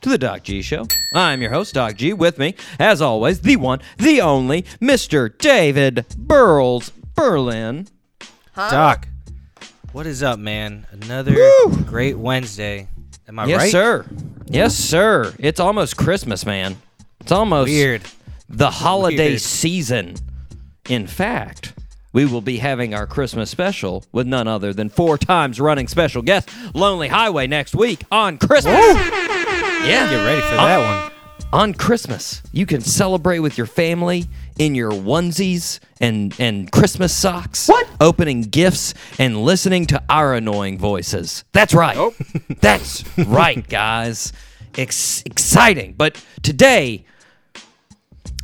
to the Doc G Show. I'm your host, Doc G. With me, as always, the one, the only, Mr. David Burles Berlin. Doc, what is up, man? Another great Wednesday. Am I yes, right? sir. Yes, sir. It's almost Christmas, man. It's almost Weird. the holiday Weird. season. In fact, we will be having our Christmas special with none other than four times running special guest Lonely Highway next week on Christmas. Yeah. Get ready for that one. On Christmas, you can celebrate with your family in your onesies and and Christmas socks. What? Opening gifts and listening to our annoying voices. That's right. That's right, guys. Ex- exciting. But today,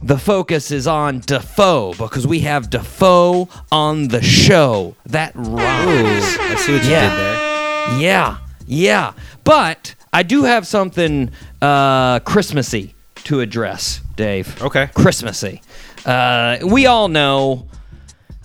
the focus is on Defoe because we have Defoe on the show. That rhymes. I see what you Yeah. did there. Yeah, yeah. But I do have something uh, Christmassy to address, Dave. Okay. Christmassy. Uh, we all know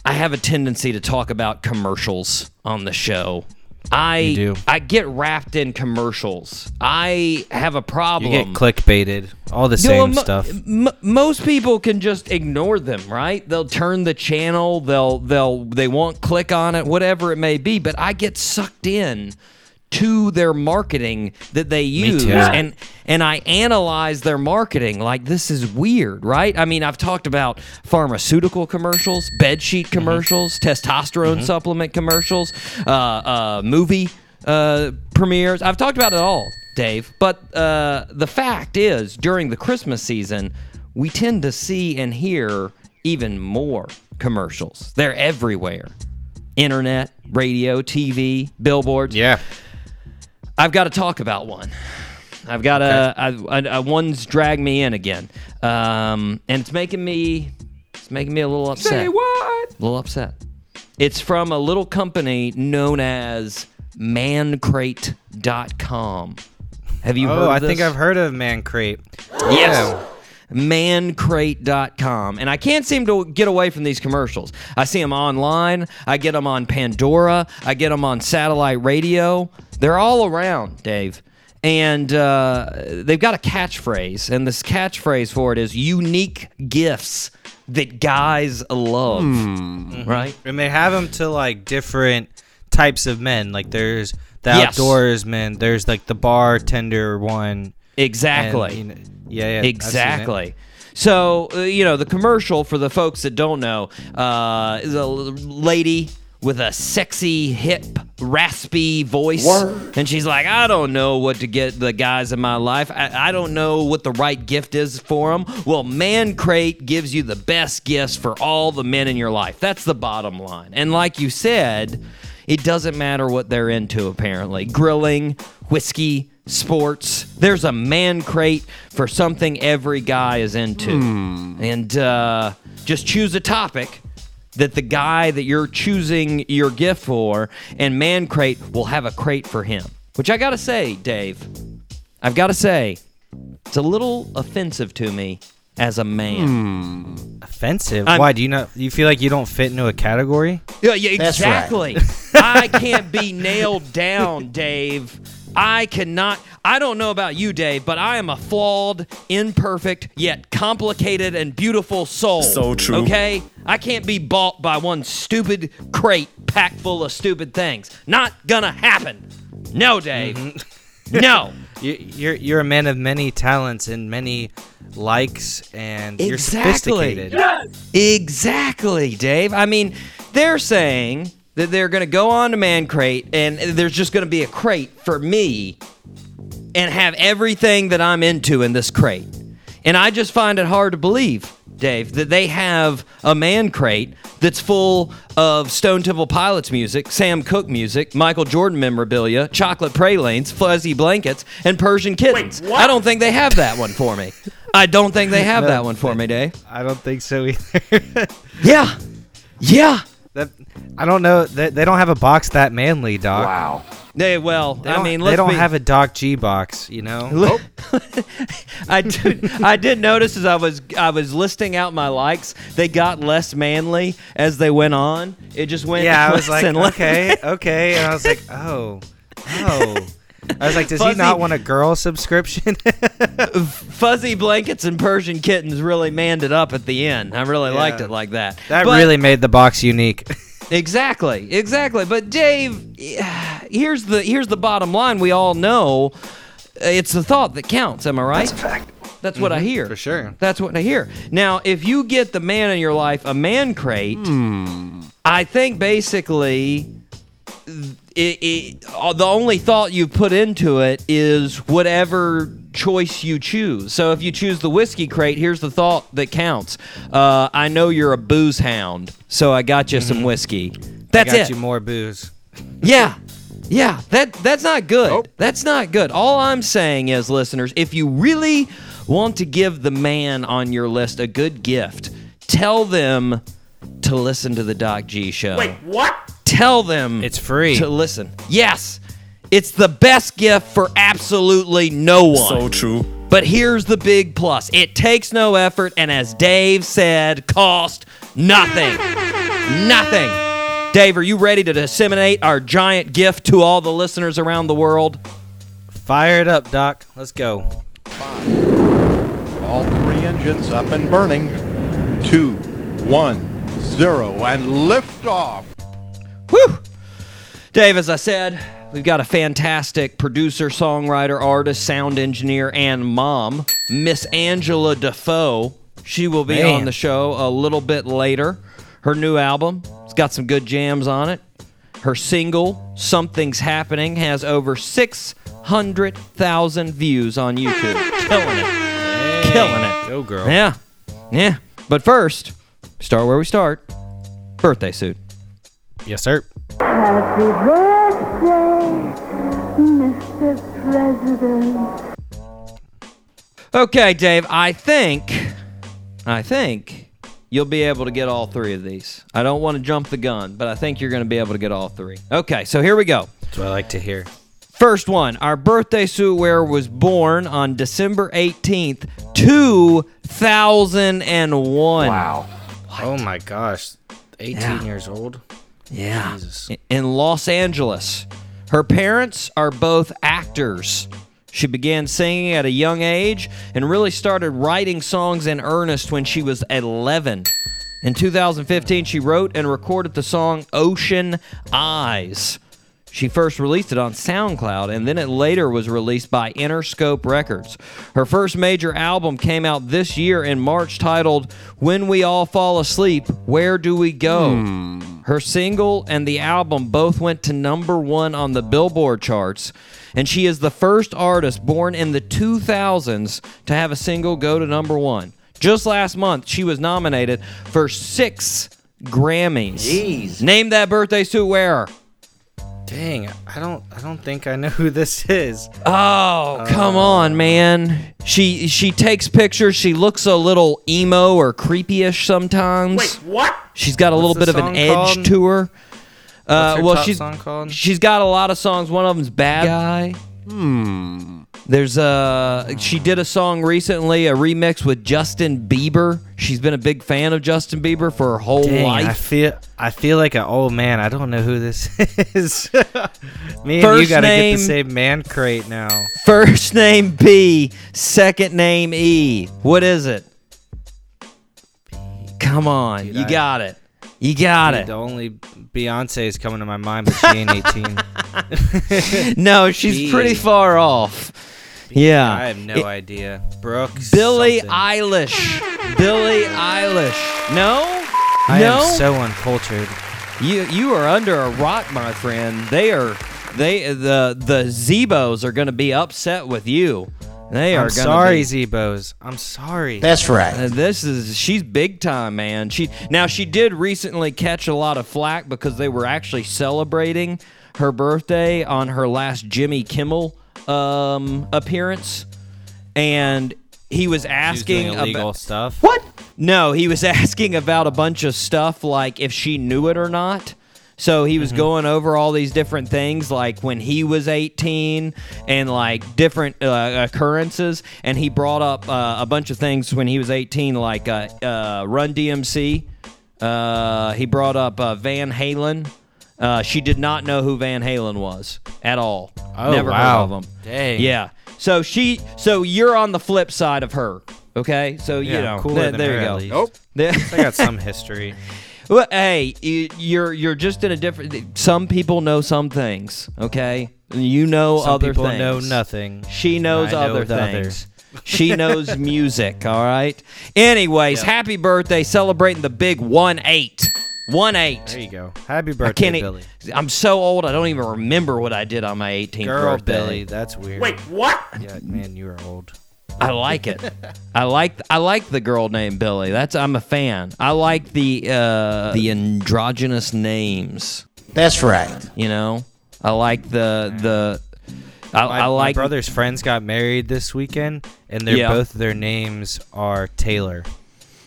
I have a tendency to talk about commercials on the show. I do. I get wrapped in commercials. I have a problem. You get clickbaited. All the You know, same mo- stuff. m- most people can just ignore them, right? They'll turn the channel, they'll they'll they won't click on it, whatever it may be. But I get sucked in to their marketing that they use, and and I analyze their marketing like this is weird, right? I mean, I've talked about pharmaceutical commercials, bed sheet Mm-hmm. commercials, testosterone supplement commercials, uh, uh, movie uh, premieres. I've talked about it all, Dave. But uh, the fact is, during the Christmas season, we tend to see and hear even more commercials. They're everywhere internet, radio, TV, billboards. Yeah. I've got to talk about one. I've got to. I, I, I, one's dragged me in again, um, and it's making me. It's making me a little upset. Say what? A little upset. It's from a little company known as Mancrate.com. Have you heard? Oh, of I think? I've heard of Man Crate. Yes. Mancrate.com. And I can't seem to get away from these commercials. I see them online. I get them on Pandora. I get them on satellite radio. They're all around, Dave. And uh, they've got a catchphrase. And this catchphrase for it is unique gifts that guys love. Right? And they have them to like different types of men. Like there's the Yes. outdoorsman. There's like the bartender one. Exactly. and, you know- yeah, yeah. I've seen it. Exactly. So, uh, you know, the commercial for the folks that don't know uh, is a lady with a sexy, hip, raspy voice. And she's like, I don't know what to get the guys in my life. I, I don't know what the right gift is for them. Well, Man Crate gives you the best gifts for all the men in your life. That's the bottom line. And like you said, it doesn't matter what they're into, apparently. Grilling, whiskey, sports. There's a man crate for something every guy is into. And uh, just choose a topic that the guy that you're choosing your gift for, and Man Crate will have a crate for him. Which I gotta say, Dave, I've gotta say, it's a little offensive to me as a man. Offensive. I'm- Why do you not? You feel like you don't fit into a category? Yeah, yeah, That's right. exactly. I can't be nailed down, Dave. I cannot. I don't know about you, Dave, but I am a flawed, imperfect, yet complicated and beautiful soul. So true. Okay? I can't be bought by one stupid crate packed full of stupid things. Not gonna happen. No, Dave. Mm-hmm. no. You, you're you're a man of many talents and many likes, and you're Exactly. sophisticated. Exactly, Dave. I mean, they're saying that they're going to go on to Man Crate and there's just going to be a crate for me and have everything that I'm into in this crate. And I just find it hard to believe, Dave, that they have a man crate that's full of Stone Temple Pilots music, Sam Cooke music, Michael Jordan memorabilia, chocolate pralines, fuzzy blankets, and Persian kittens. I don't think they have that one for me. I don't think they have that one for me, Dave. I don't think so either. Yeah. Yeah. that, I don't know. They, they don't have a box that manly, Doc. Wow. They well, They I mean, they let's don't be, have a Doc G box, you know. Nope. I did. I did notice as I was I was listing out my likes, they got less manly as they went on. It just went. yeah, I less was like, okay, okay, and I was like, oh, oh. I was like, does Fuzzy- he not want a girl subscription? Fuzzy blankets and Persian kittens really manned it up at the end. I really liked it like that. that But- really made the box unique. Exactly, exactly. But Dave, here's the here's the bottom line. We all know uh, it's the thought that counts. Am I right? That's a fact. That's what I hear. for sure. That's what I hear. Now, if you get the man in your life a man crate, I think basically it, it, uh, the only thought you put into it is whatever choice you choose. So if you choose the whiskey crate, here's the thought that counts. Uh, I know you're a booze hound, so I got you some whiskey. That's I got it. you more booze. Yeah. Yeah, that that's not good. That's not good. All I'm saying is listeners, if you really want to give the man on your list a good gift, tell them to listen to the Doc G show. Wait, What? Tell them It's free. to listen. Yes. It's the best gift for absolutely no one. So true. But here's the big plus it takes no effort, and as Dave said, cost nothing. nothing. Dave, are you ready to disseminate our giant gift to all the listeners around the world? Fire it up, Doc. Let's go. All three engines up and burning. Two, one, zero, and lift off. Whew. Dave, as I said, we've got a fantastic producer, songwriter, artist, sound engineer, and mom, Miss Angela Defoe. She will be Man. on the show a little bit later. Her new album, it's got some good jams on it. Her single, Something's Happening, has over 600,000 views on YouTube. Killing it. Killing it. Go, girl. Yeah. Yeah. But first, start where we start. Birthday suit. Yes, sir. Happy birthday, Mr. President. Okay, Dave, I think I think you'll be able to get all three of these. I don't want to jump the gun, but I think you're going to be able to get all three. Okay, so here we go. That's what I like to hear. First one, our birthday suit wearer was born on December 18th, 2001. Wow. Oh my gosh, 18 Yeah. years old. Yeah. Jesus. In Los Angeles. Her parents are both actors. She began singing at a young age and really started writing songs in earnest when she was 11. In 2015, she wrote and recorded the song Ocean Eyes. She first released it on SoundCloud and then it later was released by Interscope Records. Her first major album came out this year in March titled When We All Fall Asleep, Where Do We Go? Hmm. Her single and the album both went to number one on the Billboard charts, and she is the first artist born in the 2000s to have a single go to number one. Just last month, she was nominated for six Grammys. Jeez. Name that birthday suit wearer. Dang, I don't I don't think I know who this is. Oh, come on, man. She she takes pictures. She looks a little emo or creepy-ish sometimes. Wait, what? She's got a little bit of an song edge called? to her. Uh, her well, top she's song called? she's got a lot of songs. One of them's "Bad Guy." Hmm. There's a she did a song recently, a remix with Justin Bieber. She's been a big fan of Justin Bieber for her whole Dang, I life. feel I feel like an old man. I don't know who this is. Me and you First gotta name- get the same man crate now. First name B, second name E. What is it? Come on, Dude, you I- got it. You got Dude, it. The only Beyonce is coming to my mind, but she ain't 18. No, she's Jeez. pretty far off. Yeah. I have no It- idea. Brooks. Billie something. Eilish. Billie Eilish. No? I no? am so uncultured. you you are under a rock, my friend. They are they the the Zebos are going to be upset with you. They are I'm gonna sorry, be- Zebos. I'm sorry. That's right. Uh, this is she's big time, man. She now she did recently catch a lot of flack because they were actually celebrating her birthday on her last Jimmy Kimmel um, appearance, and he was asking illegal about stuff. what? No, he was asking about a bunch of stuff like if she knew it or not. So he Mm-hmm. was going over all these different things, like when he was 18 and like different uh, occurrences. And he brought up uh, a bunch of things when he was 18, like uh, uh, Run DMC. Uh, he brought up uh, Van Halen. Uh, she did not know who Van Halen was at all. Oh, Never wow. heard of them. Dang. Yeah. So she, so you're on the flip side of her. Okay. So Yeah, you know, cooler th- than there her you at go. least. Nope. I got some history. well, hey, you- you're you're just in a different. Some people know some things. Okay, you know Some other people things. know nothing. She knows I know other the other. she knows music. All right. Anyways, happy birthday! Celebrating the big one eight. One eight. There you go. Happy I birthday, can't. e- Billie. I'm so old. I don't even remember what I did on my 18th Girl, birthday. Billie. That's weird. Wait, what? Yeah, man, you are old. I like it. I like I like the girl named Billie. That's I'm a fan. I like the uh, the androgynous names. That's right. You know, I like the the. I, My, I like my brother's friends got married this weekend, and their Yeah. both their names are Taylor.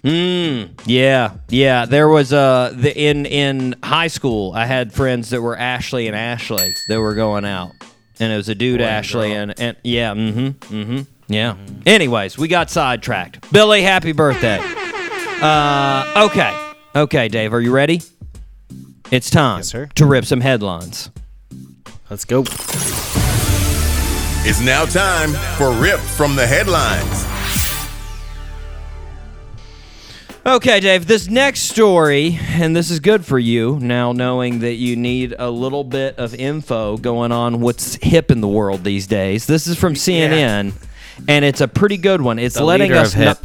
Mm, yeah, yeah. There was uh the in in high school. I had friends that were Ashley and Ashley that were going out, and it was a dude Boy Ashley girl. and and yeah, mm-hmm, mm-hmm, yeah. Anyways, we got sidetracked. Billie, happy birthday. Uh, okay, okay, Dave, are you ready? It's time Yes, sir. to rip some headlines. Let's go. It's now time for Rip from the Headlines. Okay, Dave, this next story, and this is good for you now knowing that you need a little bit of info going on what's hip in the world these days. This is from CNN, and it's a pretty good one. It's The letting us know. hip.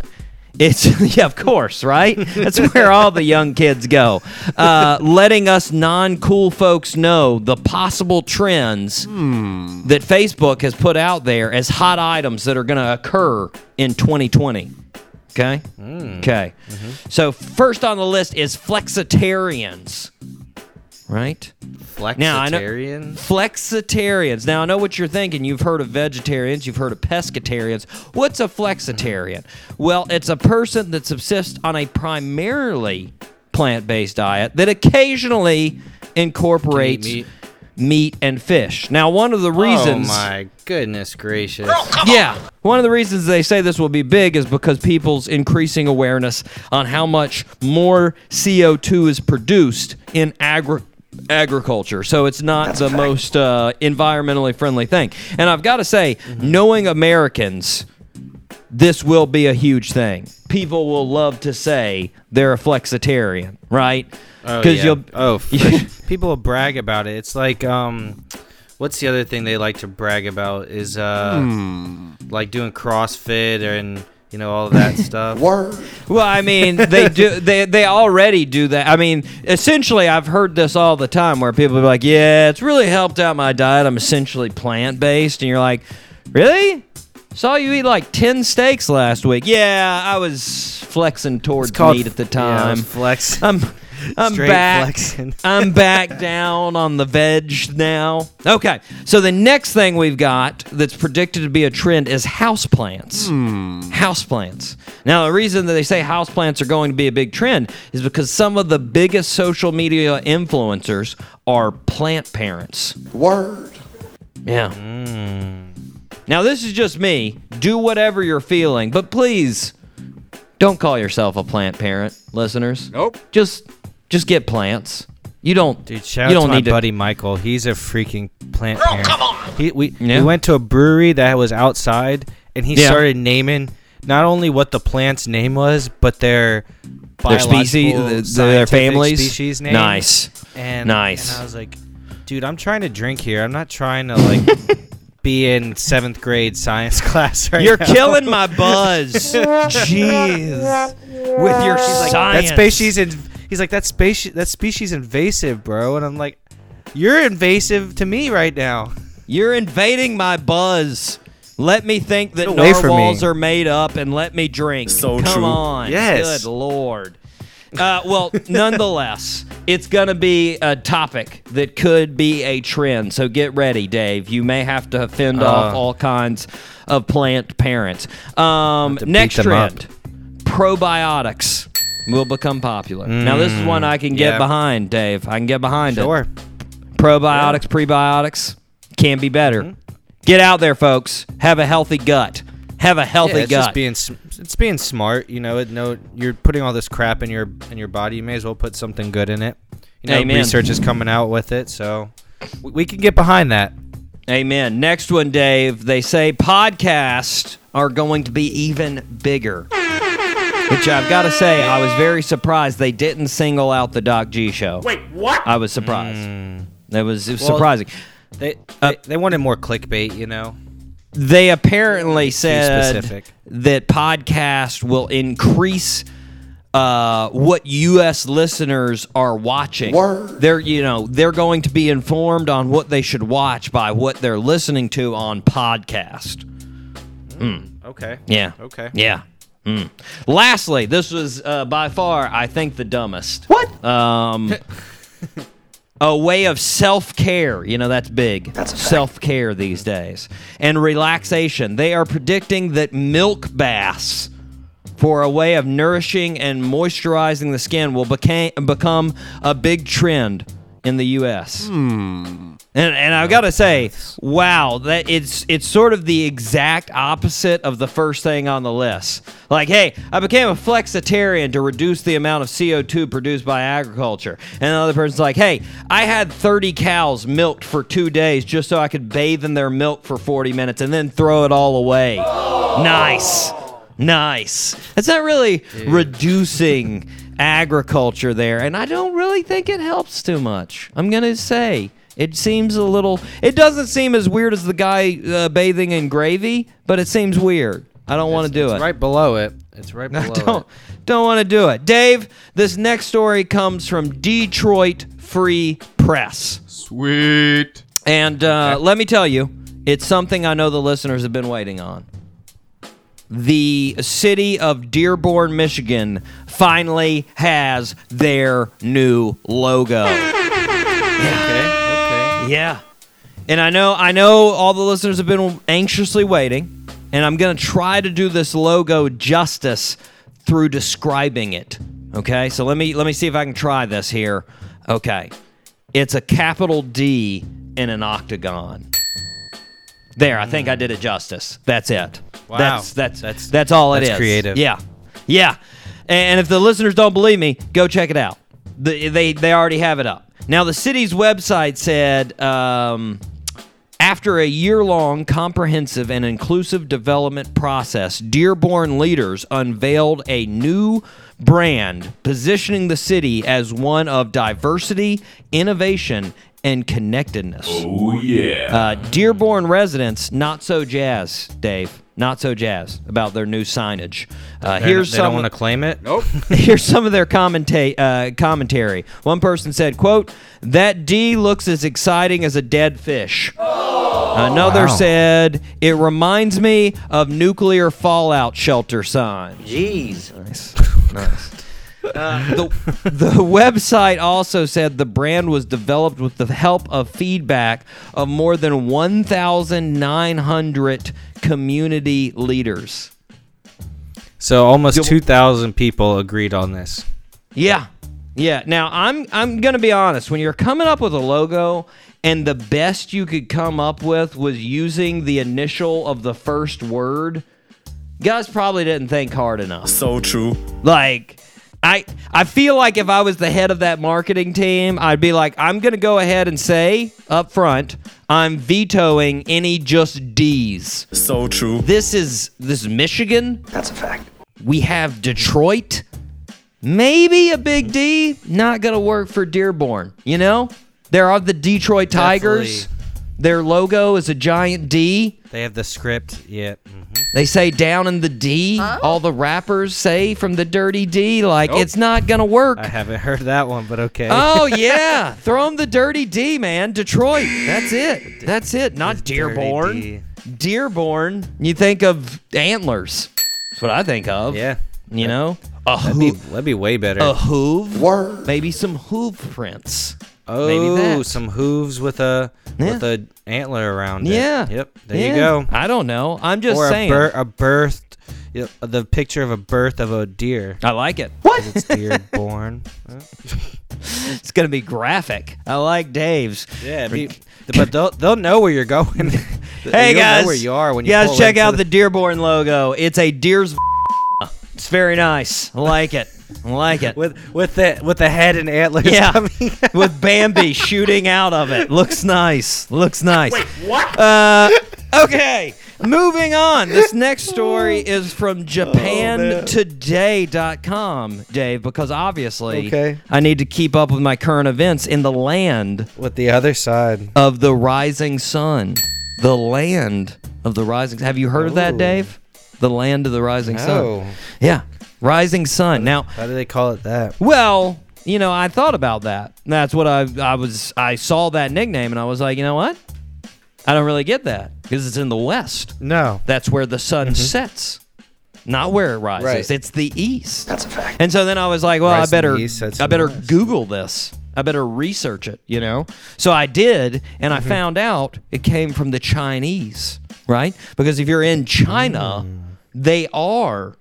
It's yeah, of course, right? That's where all the young kids go. Uh, letting us non-cool folks know the possible trends that Facebook has put out there as hot items that are going to occur in 2020. Okay. Okay. So first on the list is flexitarians. Right? Now, I know- Flexitarians. Now I know what you're thinking. You've heard of vegetarians, you've heard of pescatarians. What's a flexitarian? Well, it's a person that subsists on a primarily plant-based diet that occasionally incorporates meat. Meat and fish. Now, one of the reasons Oh my goodness gracious! yeah. One of the reasons they say this will be big is because people's increasing awareness on how much more CO2 is produced in agri- agriculture. So it's not the most uh, environmentally friendly thing. And I've got to say, knowing Americans, this will be a huge thing. People will love to say they're a flexitarian, right? Oh, Because yeah. you'll oh, people will brag about it. It's like um, what's the other thing they like to brag about is uh, like doing CrossFit and you know all of that stuff. Word. Well, I mean, they do. They they already do that. I mean, essentially, I've heard this all the time where people are like, "Yeah, it's really helped out my diet. I'm essentially plant based," and you're like, "Really? Saw you eat like ten steaks last week." Yeah, I was flexing towards called- meat at the time. Yeah, time. flex. I'm I'm Straight back. flexing. I'm back down on the veg now. Okay, so the next thing we've got that's predicted to be a trend is houseplants. Houseplants. Hmm. Now, the reason that they say houseplants are going to be a big trend is because some of the biggest social media influencers are plant parents. Word. Yeah. Hmm. Now, this is just me. Do whatever you're feeling, but please don't call yourself a plant parent, listeners. Nope. Just just get plants. You don't Dude, shout you out don't to my need to buddy Michael. He's a freaking plant parent. Come on. He, we, Yeah. we went to a brewery that was outside, and he Yeah. started naming not only what the plant's name was, but their their species, the- their scientific families. species name. Nice. And, Nice. And I was like, dude, I'm trying to drink here. I'm not trying to like be in seventh grade science class right You're now. killing my buzz. Jeez. With your That science. species in, he's like that species that species invasive, bro. And I'm like, you're invasive to me right now. You're invading my buzz. Let me think that Get away from narwhals me. are made up and let me drink. So Come true. on. Yes. Good lord. Uh, well, nonetheless, it's going to be a topic that could be a trend. So get ready, Dave. You may have to fend off Uh. all kinds of plant parents. Um, next trend probiotics will become popular. now, this is one I can get yeah. behind, Dave. I can get behind it. Sure. Probiotics, prebiotics can be better. Mm-hmm. Get out there, folks. Have a healthy gut. Have a healthy Yeah, it's gut. just being it's being smart. You know, it, no, you're putting all this crap in your in your body. You may as well put something good in it. You know, Amen. research is coming out with it, so we, we can get behind that. Amen. Next one, Dave. They say podcasts are going to be even bigger. Which I've got to say, I was very surprised they didn't single out the Doc G show. Wait, what? I was surprised. That was, it was Well, surprising. They, Uh, they they wanted more clickbait. You know. They apparently said that podcast will increase uh, what U.S. listeners are watching. They're you know they're going to be informed on what they should watch by what they're listening to on podcast. Okay. Yeah. Okay. Yeah. Mm. Lastly, this was uh, by far, I think, the dumbest. What? Um, a way of self care. You know, that's big. That's self care these days. And relaxation. They are predicting that milk baths for a way of nourishing and moisturizing the skin will became, become a big trend in the U.S. Hmm. And, and I've got to say, wow, that it's it's sort of the exact opposite of the first thing on the list. Like, hey, I became a flexitarian to reduce the amount of CO2 produced by agriculture. And another person's like, hey, I had 30 cows milked for two days just so I could bathe in their milk for 40 minutes and then throw it all away. Nice. Nice. That's not really reducing agriculture there, and I don't really think it helps too much. I'm gonna say it seems a little. It doesn't seem as weird as the guy uh, bathing in gravy, but it seems weird. I don't want to do it's it. right below it. It's right I below don't it. don't want to do it. Dave, this next story comes from Detroit Free Press. Sweet. And uh, let me tell you, it's something I know the listeners have been waiting on. The city of Dearborn, Michigan finally has their new logo. Okay. Yeah. And I know I know all the listeners have been anxiously waiting, and I'm going to try to do this logo justice through describing it. Okay? So let me let me see if I can try this here. Okay. It's a capital D in an octagon. There, I think I did it justice. That's it. Wow. That's that's that's, That's- all it is. that's creative. Yeah. Yeah. And if the listeners don't believe me, go check it out. The, they they already have it up. Now the city's website said um, after a year-long comprehensive and inclusive development process, Dearborn leaders unveiled a new brand positioning the city as one of diversity, innovation, and connectedness. Oh yeah. Uh, Dearborn residents not so jazz, Dave. Not so jazz about their new signage. Uh, They're- here's they some. don't want to claim it. nope. Here's some of their commenta- uh, commentary. One person said, "quote That D looks as exciting as a dead fish." Another Wow. said, "It reminds me of nuclear fallout shelter signs." Jeez, nice, nice. Uh, the, the website also said the brand was developed with the help of feedback of more than 1,900 community leaders. So almost two thousand people agreed on this. Yeah. Yeah. Now I'm I'm gonna be honest. When you're coming up with a logo and the best you could come up with was using the initial of the first word, guys probably didn't think hard enough. So true. Like I I feel like if I was the head of that marketing team, I'd be like, I'm gonna go ahead and say up front, I'm vetoing any just D's. So true. This is this is Michigan. That's a fact. We have Detroit. Maybe a big D. Not gonna work for Dearborn. You know, there are the Detroit Tigers. Definitely. Their logo is a giant D. They have the script. Yeah. mhm. They say down in the D. All the rappers say from the dirty D. Like it's not gonna work. I haven't heard that one, but okay. Oh yeah, throw them the dirty D, man. Detroit. That's it. That's it. Not Dearborn. D. Dearborn. You think of antlers. That's what I think of. Yeah. You know, a That'd be, that'd be way better. a hoof, maybe some hoof prints. Oh, maybe that. some hooves with a with a antler around it. Yeah. Yep. There Yeah. you go. I don't know. I'm just or a, saying. bir- a birth, you know, the picture of a birth of a deer. I like it. 'cause It's deer born. It's gonna be graphic. I like Dave's. Yeah, be, but they'll they'll know where you're going. Hey You'll guys, know where you are when you guys check into out the Dearborn logo. It's a deer's. It's very nice. I like it. I like it. with with the with the head and antlers yeah, coming. with Bambi shooting out of it. Looks nice. Looks nice. Wait, what? Uh, okay, moving on. This next story is from JapanToday.com, Dave, because obviously Okay. I need to keep up with my current events in the land with the other side. of the rising sun. The land of the rising. Have you heard of that, Dave? The land of the rising No. sun. Yeah, rising sun. Now, how do they call it that? well, you know, I thought about that. That's what I I was I saw that nickname and I was like, you know what? I don't really get that because it's in the west. No. That's where the sun mm-hmm. sets. Not where it rises. Right. It's the east. That's a fact. And so then I was like, well, Rise I better east, I better west. Google this. I better research it, you know? So I did, and I mm-hmm. found out it came from the Chinese, right? Because if you're in China, mm. they are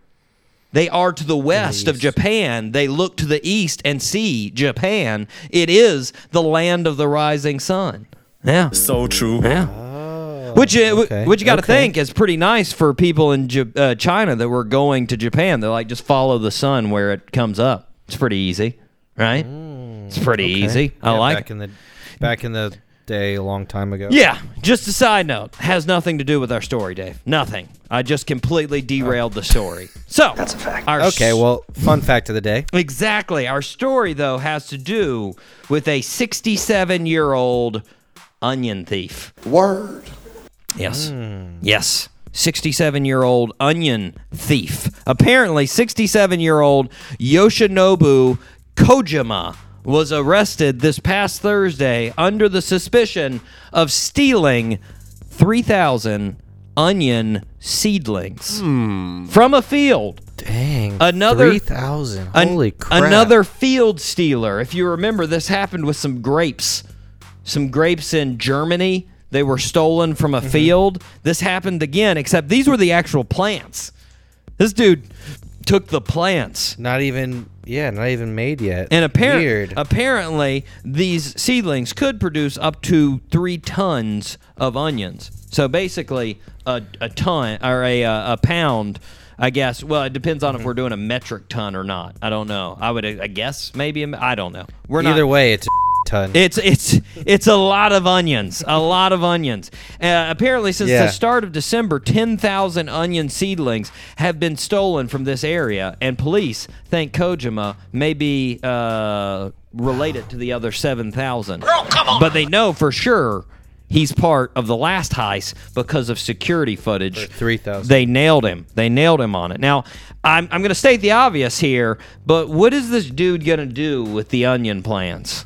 they are to the west of Japan. They look to the east and see Japan. It is the land of the rising sun. Yeah. So true. Yeah. Which uh, okay, which you got to okay. think is pretty nice for people in J- uh, China that were going to Japan. They're like just follow the sun where it comes up. It's pretty easy, right? it's pretty easy. I Yeah, like. back in the back in the day a long time ago. yeah, just a side note. Has nothing to do with our story, Dave. Nothing. I just completely derailed the story. So that's a fact. Our Okay, well, fun fact of the day. Exactly. Our story, though, has to do with a 67 year old onion thief. Word. Yes. Hmm. Yes. 67 year old onion thief. Apparently, 67 year old Yoshinobu Kojima was arrested this past Thursday under the suspicion of stealing 3,000 onion seedlings from a field. Dang. Another- three thousand. An- Holy crap. Another field stealer. If you remember, this happened with some grapes. Some grapes in Germany. They were stolen from Mm-hmm. a field. This happened again, except these were the actual plants. This dude took the plants. Not even. Yeah, not even made yet. And apparent, Weird. apparently, these seedlings could produce up to three tons of onions. So basically, a, a ton or a, uh, a pound, I guess. Well, it depends on if we're doing a metric ton or not. I don't know. I would, I guess, maybe. I don't know. We're Either not. way, it's ton. It's it's it's a lot of onions, a lot of onions. Uh, apparently, since Yeah. the start of December, ten thousand onion seedlings have been stolen from this area, and police think Kojima may be uh, related to the other seven thousand. But they know for sure he's part of the last heist because of security footage. three thousand. They nailed him. They nailed him on it. Now, I'm, I'm going to state the obvious here, but what is this dude going to do with the onion plants?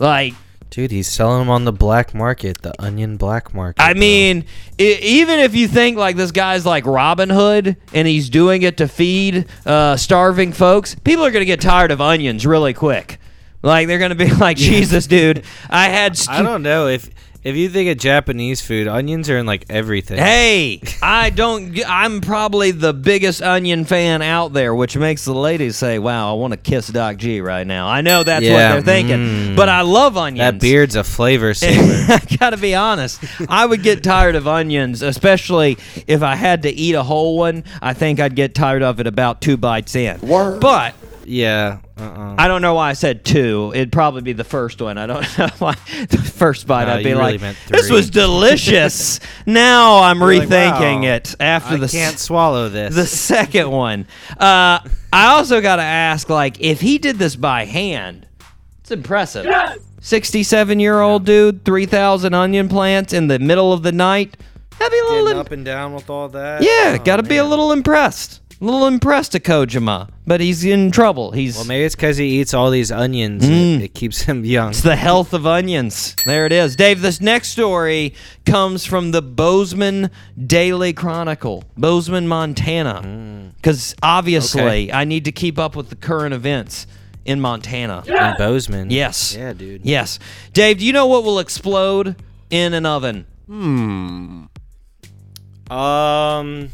Like, Dude, he's selling them on the black market, the onion black market. I bro. mean, I- even if you think like this guy's like Robin Hood and he's doing it to feed uh, starving folks, people are going to get tired of onions really quick. Like, they're going to be like, Jesus, dude, I had. Stu- I don't know if if you think of Japanese food, onions are in like everything. Hey, I don't. g- I'm probably the biggest onion fan out there, which makes the ladies say, "Wow, I want to kiss Doc G right now." I know that's Yeah, what they're thinking, mm. but I love onions. that beard's a flavor saver. I gotta be honest. I would get tired of onions, especially if I had to eat a whole one. I think I'd get tired of it about two bites in. Word. But yeah. Uh-uh. I don't know why I said two. It'd probably be the first one. I don't know why. The first bite, No, I'd be really like, "This was delicious." now I'm You're like, rethinking wow, it after I the can't swallow this. the second one. Uh, I also got to ask, like, if he did this by hand, it's impressive. Sixty-seven-year-old dude, three thousand onion plants in the middle of the night. That'd be a little. Getting up and down with all that. yeah, Oh, got to be a little impressed. A little impressed at Kojima, but he's in trouble. He's Well, maybe it's because he eats all these onions. Mm. It, it keeps him young. It's the health of onions. There it is. Dave, this next story comes from the Bozeman Daily Chronicle, Bozeman, Montana. because obviously I need to keep up with the current events in Montana. In Bozeman. Yes. Yeah, dude. Yes. Dave, do you know what will explode in an oven? Um,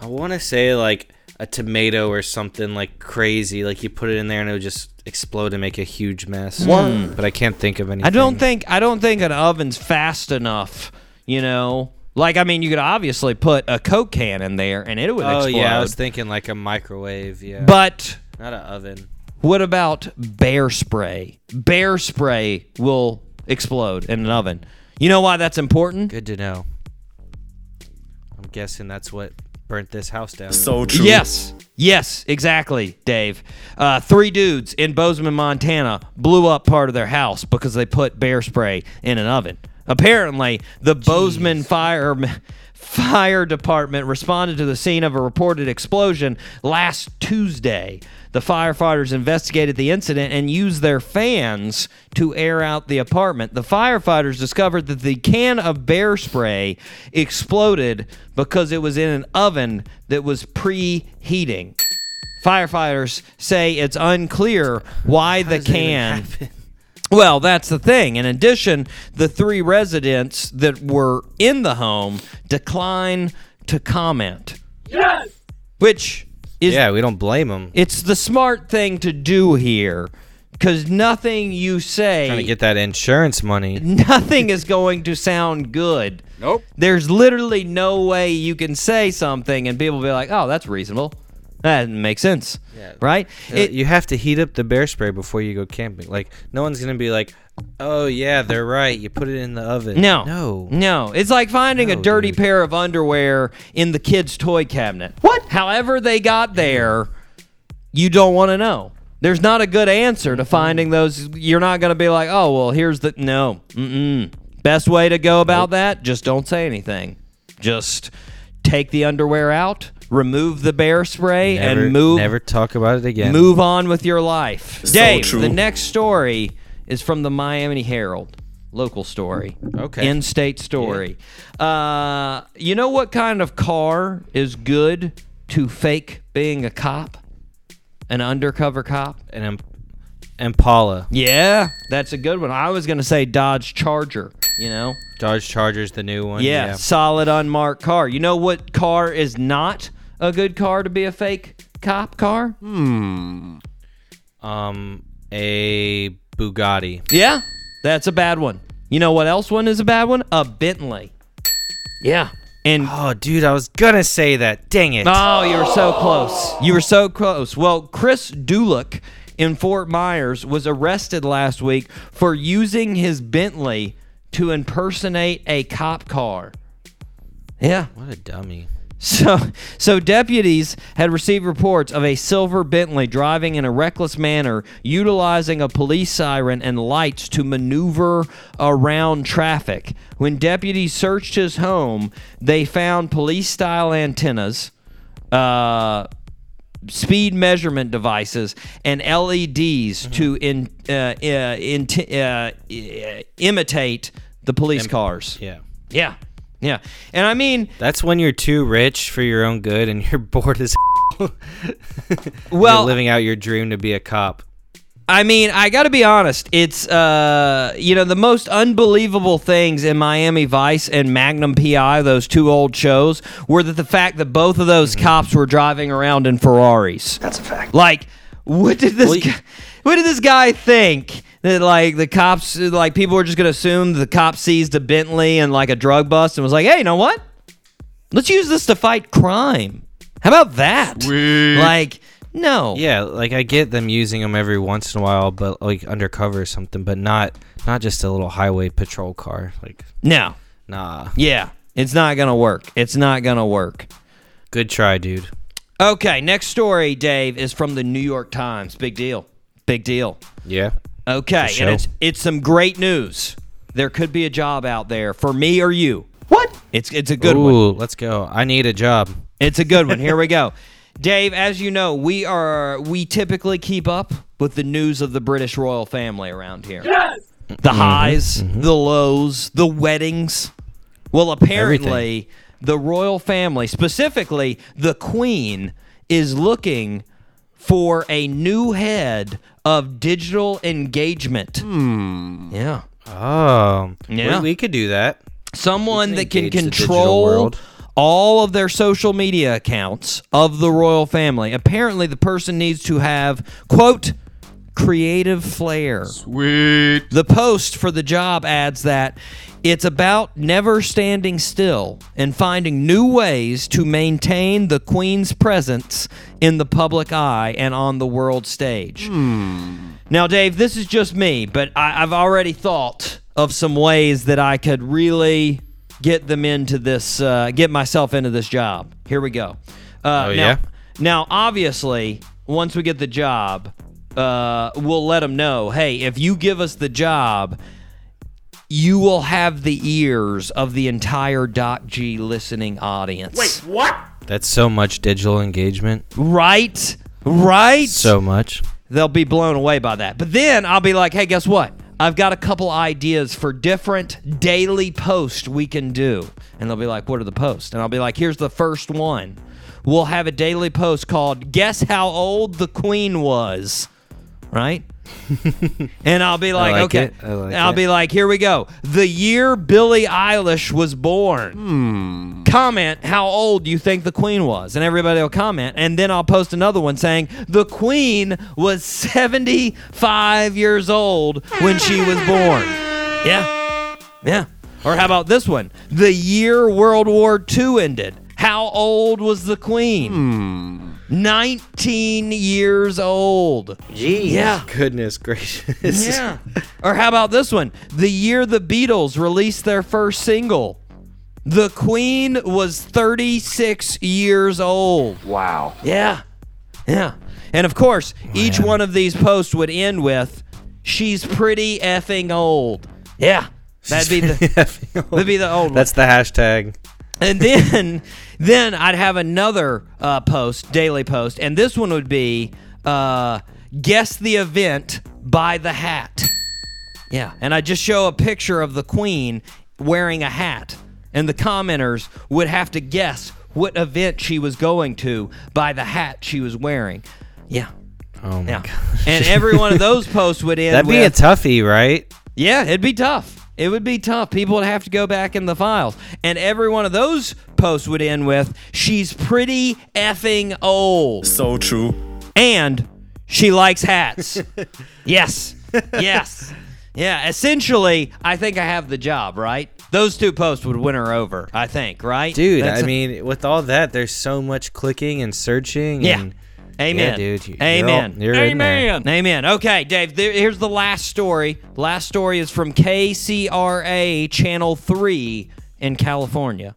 I want to say like a tomato or something like crazy. Like you put it in there and it would just explode and make a huge mess. One, But I can't think of anything. I don't think I don't think an oven's fast enough. You know, like I mean, you could obviously put a Coke can in there and it would Oh explode. yeah, I was thinking like a microwave. Yeah, but not an oven. what about bear spray? Bear spray will explode in an oven. You know why that's important? Good to know. I'm guessing that's what burnt this house down. So true. Yes. Yes, exactly, Dave. Uh, three dudes in Bozeman, Montana blew up part of their house because they put bear spray in an oven. Apparently, the Bozeman fire fire department responded to the scene of a reported explosion last Tuesday. The firefighters investigated the incident and used their fans to air out the apartment. The firefighters discovered that the can of bear spray exploded because it was in an oven that was preheating. Firefighters say it's unclear why the can. Well, that's the thing. In addition, the three residents that were in the home decline to comment. Yes. Which is yeah, we don't blame them. it's the smart thing to do here cuz nothing you say Trying to get that insurance money. nothing is going to sound good. Nope. There's literally no way you can say something and people will be like, "Oh, that's reasonable." That makes sense. Right? Uh, It- you have to heat up the bear spray before you go camping. Like no one's gonna be like, "Oh yeah, they're right. You put it in the oven." No. no, No. It's like finding a dirty dude. pair of underwear in the kid's toy cabinet. What? However they got there, you don't want to know. There's not a good answer to finding those. You're not going to be like, oh, well, here's the. No. Mm-mm. Best way to go about that, just don't say anything. Just take the underwear out, remove the bear spray, Never, and move Never talk about it again. Move on with your life. Dave, the next story is from the Miami Herald. Local story. Okay. In state story. Uh, you know what kind of car is good to fake being a cop? An undercover cop? An Im- Impala, Yeah, that's a good one. I was going to say Dodge Charger, you know? Dodge Charger's the new one. Yeah, solid unmarked car. You know what car is not a good car to be a fake cop car? Hmm. Um, a Bugatti. Yeah, that's a bad one. You know what else one is a bad one? A Bentley. Yeah. And Oh, dude, I was gonna say that. Dang it. oh, you were so close. You were so close. Well, Chris Dulick in Fort Myers was arrested last week for using his Bentley to impersonate a cop car. Yeah. What a dummy. So, so deputies had received reports of a silver Bentley driving in a reckless manner, utilizing a police siren and lights to maneuver around traffic. When deputies searched his home, they found police-style antennas, uh, speed measurement devices, and LEDs to in, uh, uh, inti- uh, imitate the police cars. Yeah. Yeah, yeah, and I mean. That's when you're too rich for your own good and you're bored as Well- you're living out your dream to be a cop. I mean, I got to be honest. It's uh, you know, the most unbelievable things in Miami Vice and Magnum PI, those two old shows, were that the fact that both of those cops were driving around in Ferraris. That's a fact. Like, what did this Well, guy, what did this guy think that like the cops like people were just gonna assume the cop seized a Bentley and like a drug bust and was like, hey, you know what? Let's use this to fight crime. How about that? Sweet. Like, no. Yeah, like I get them using them every once in a while, but like undercover or something, but not not just a little highway patrol car. Like, No. nah. Yeah, it's not gonna work. It's not gonna work. Good try, dude. Okay, next story, Dave, is from the New York Times. Big deal. Big deal. Yeah. Okay, and it's it's some great news. There could be a job out there for me or you. What? It's it's a good one. Let's go. I need a job. It's a good one. Here we go. Dave, as you know, we are we typically keep up with the news of the British royal family around here. Yes. The mm-hmm. highs, mm-hmm. the lows, the weddings. Well, apparently, the royal family, specifically the queen, is looking for a new head of digital engagement. Hmm. Yeah. Oh, Yeah. We, we could do that. Someone We that can can engage the digital control all of their social media accounts of the royal family. Apparently, the person needs to have, quote, creative flair. Sweet. The post for the job adds that it's about never standing still and finding new ways to maintain the Queen's presence in the public eye and on the world stage. Now, Dave, this is just me, but I, I've already thought of some ways that I could really get them into this, uh, get myself into this job. Here we go. Uh, Oh, now, yeah? Now, obviously, once we get the job, uh, we'll let them know hey, if you give us the job, you will have the ears of the entire Doc G listening audience. Wait, what? That's so much digital engagement. Right? Right? So much. they'll be blown away by that. But then I'll be like, hey, guess what? I've got a couple ideas for different daily posts we can do. And they'll be like, what are the posts? And I'll be like, here's the first one. We'll have a daily post called Guess How Old the Queen Was. Right? and I'll be like, like okay. it. I like I'll it. be like, here we go. The year Billie Eilish was born. Hmm. Comment how old you think the queen was. And everybody will comment. And then I'll post another one saying, the queen was 75 years old when she was born. Yeah. Yeah. Or how about this one? The year World War II ended. How old was the queen? Hmm. 19 years old. Jeez. Yeah. Goodness gracious. Yeah. or how about this one? The year the Beatles released their first single. The Queen was 36 years old. Wow. Yeah. Yeah. And of course, oh, each one of these posts would end with, She's pretty effing old. Yeah. That'd be the that'd be the old one. That's the hashtag. And then then I'd have another uh, post, daily post, and this one would be uh, guess the event by the hat. Yeah, and I just show a picture of the queen wearing a hat, and the commenters would have to guess what event she was going to by the hat she was wearing. Yeah. Oh my Yeah. god. And every one of those posts would end That'd be a toughie, right? yeah, it'd be tough. It would be tough. People would have to go back in the files. And every one of those posts would end with, she's pretty effing old. So true. And she likes hats. yes. Yes. Yeah. Essentially, I think I have the job, right? Those two posts would win her over, I think, right? Dude, That's I a- mean, with all that, there's so much clicking and searching. Yeah. And Amen. Yeah, dude. you- you're Amen. all- You're, in there. Amen. Amen. Okay, Dave, there, here's the last story. Last story is from KCRA Channel 3 in California.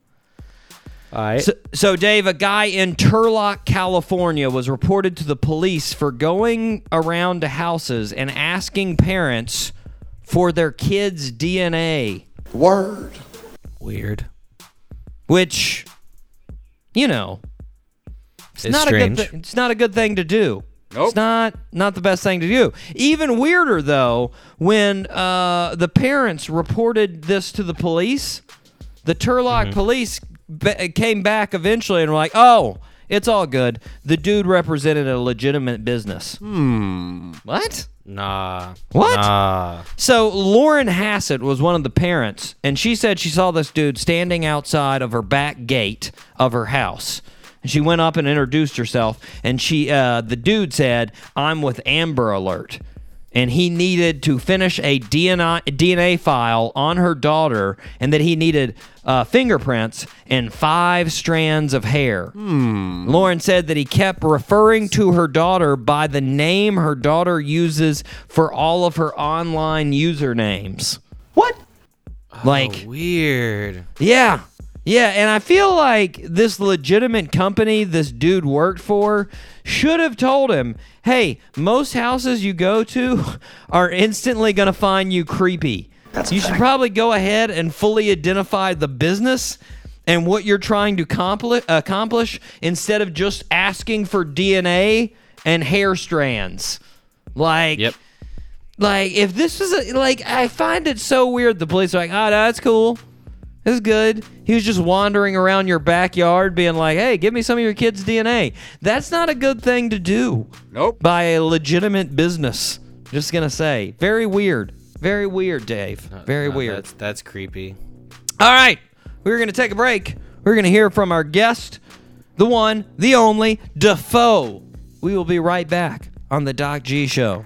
All right. So, so, Dave, a guy in Turlock, California, was reported to the police for going around to houses and asking parents for their kids' DNA, Word. Weird. which, you know, it's, It's not a good. Th- it's not a good thing to do. Nope. It's not not the best thing to do. Even weirder though, when uh, the parents reported this to the police, the Turlock Mm-hmm. police b- came back eventually and were like, "Oh, it's all good. The dude represented a legitimate business." Hmm. What? Nah. What? Nah. So Lauren Hassett was one of the parents, and she said she saw this dude standing outside of her back gate of her house. And she went up and introduced herself, and she, uh, the dude said, "I'm with Amber Alert." And he needed to finish a DNA, DNA file on her daughter, and that he needed uh, fingerprints and five strands of hair. Lauren said that he kept referring to her daughter by the name her daughter uses for all of her online usernames. What? Like, Oh, weird. yeah. Yeah, and I feel like this legitimate company this dude worked for should have told him, hey, most houses you go to are instantly going to find you creepy. you should probably go ahead and fully identify the business and what you're trying to accompli- accomplish instead of just asking for DNA and hair strands. Like, Yep. like if this is a, like I find it so weird the police are like, "Oh, no, that's cool." It was good. He was just wandering around your backyard being like, hey, give me some of your kids' DNA. That's not a good thing to do. Nope. By a legitimate business. Just going to say. Very weird. Very weird, Dave. Very No, weird. That's that's creepy. All right, we're going to take a break. We're going to hear from our guest, the one, the only, Defoe. We will be right back on the Doc G Show.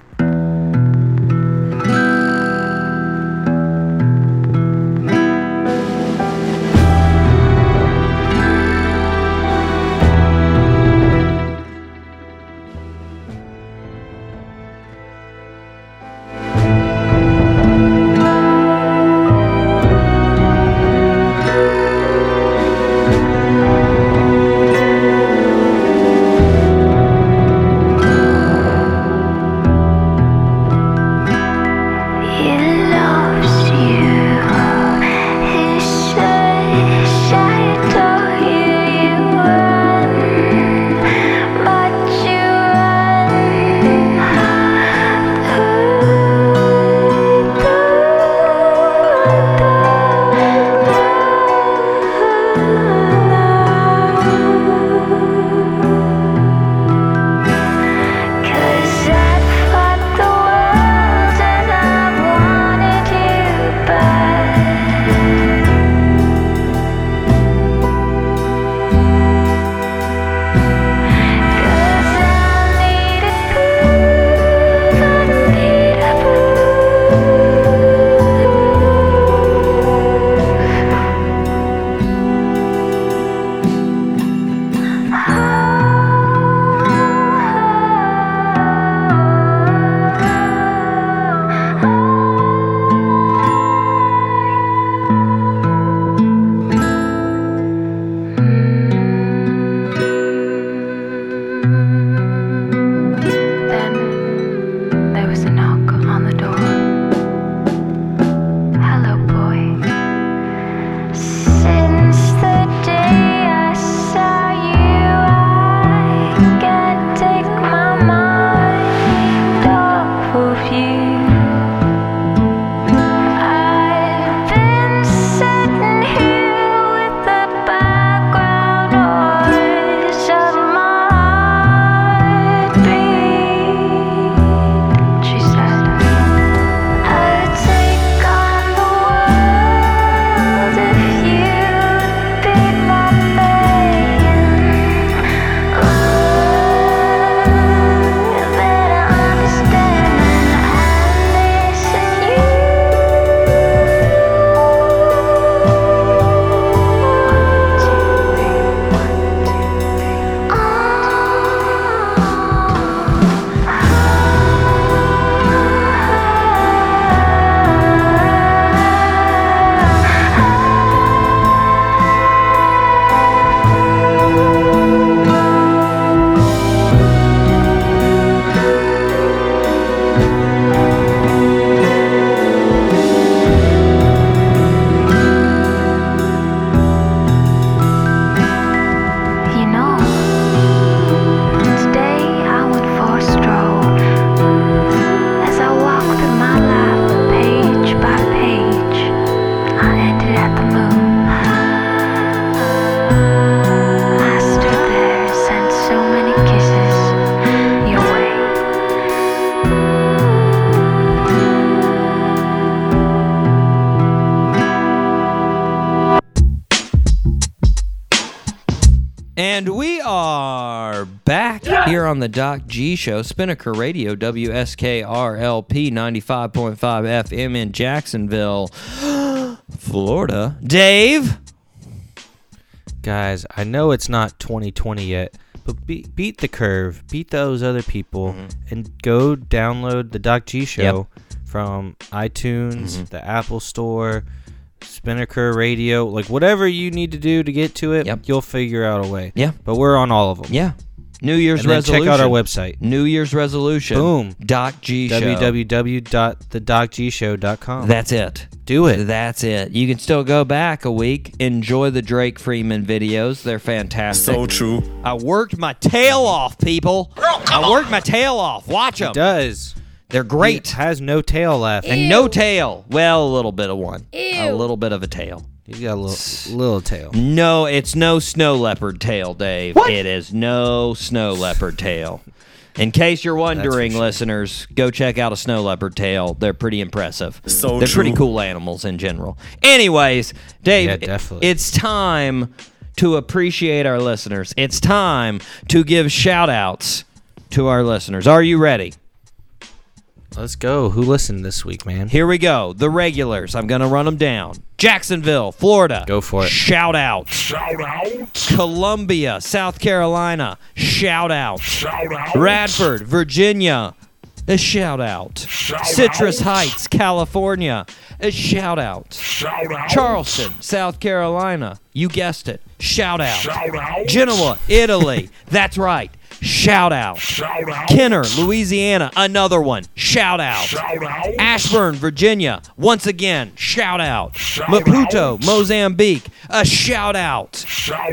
The Doc G Show, Spinnaker Radio, WSKRLP 95.5 FM in Jacksonville, Florida. Dave? Guys, I know it's not 2020 yet, but be- beat the curve, beat those other people, mm-hmm. and go download the Doc G Show from iTunes, mm-hmm. the Apple Store, Spinnaker Radio, like whatever you need to do to get to it. Yep. You'll figure out a way. Yeah. but we're on all of them. Yeah. New Year's and then resolution. check out our website. New Year's resolution. Boom. Doc G Show. www.thedocgshow.com. That's it. Do it. That's it. You can still go back a week, enjoy the Drake Freeman videos. They're fantastic. So true. I worked my tail off, people. I worked my tail off. Watch them. does. They're great. He has no tail left. And no tail. Well, a little bit of one. Ew. A little bit of a tail. He's got a little little tail. No, it's no snow leopard tail, Dave. It is no snow leopard tail. In case you're wondering, sure. listeners, go check out a snow leopard tail. They're pretty impressive. So They're pretty cool animals in general. Anyways, Dave, Yeah, definitely. it's time to appreciate our listeners. It's time to give shout outs to our listeners. Are you ready? Let's go. Who listened this week, man? Here we go. The regulars. I'm going to run them down. Jacksonville, Florida. Go for it. Shout out. Shout out. Columbia, South Carolina. Shout out. Shout out. Radford, Virginia. A shout out. Shout Citrus Heights, California. A shout out. Shout out. Charleston, South Carolina. You guessed it. Shout out. Shout out. Genoa, Italy. That's right. Shout out. Kenner, Louisiana. Another one. Shout out. Ashburn, Virginia. Once again, shout out. Maputo, Mozambique. A shout out.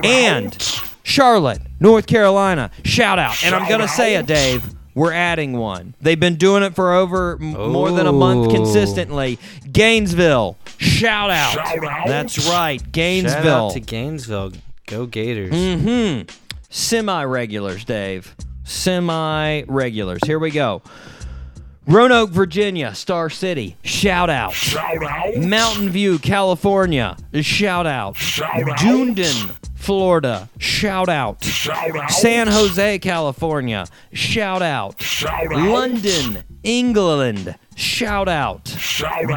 And Charlotte, North Carolina. Shout out. And I'm going to say it, Dave. We're adding one. They've been doing it for over m- more than a month consistently. Gainesville, shout out. That's right, Gainesville. Shout Gainesville. out to Gainesville. Go Gators. Mm-hmm. Semi regulars, Dave. Semi regulars. Here we go. Roanoke, Virginia, Star City, shout out. Shout out. Mountain View, California, shout out. Dunedin, Florida, shout out. San Jose, California, shout out. London, England, shout out.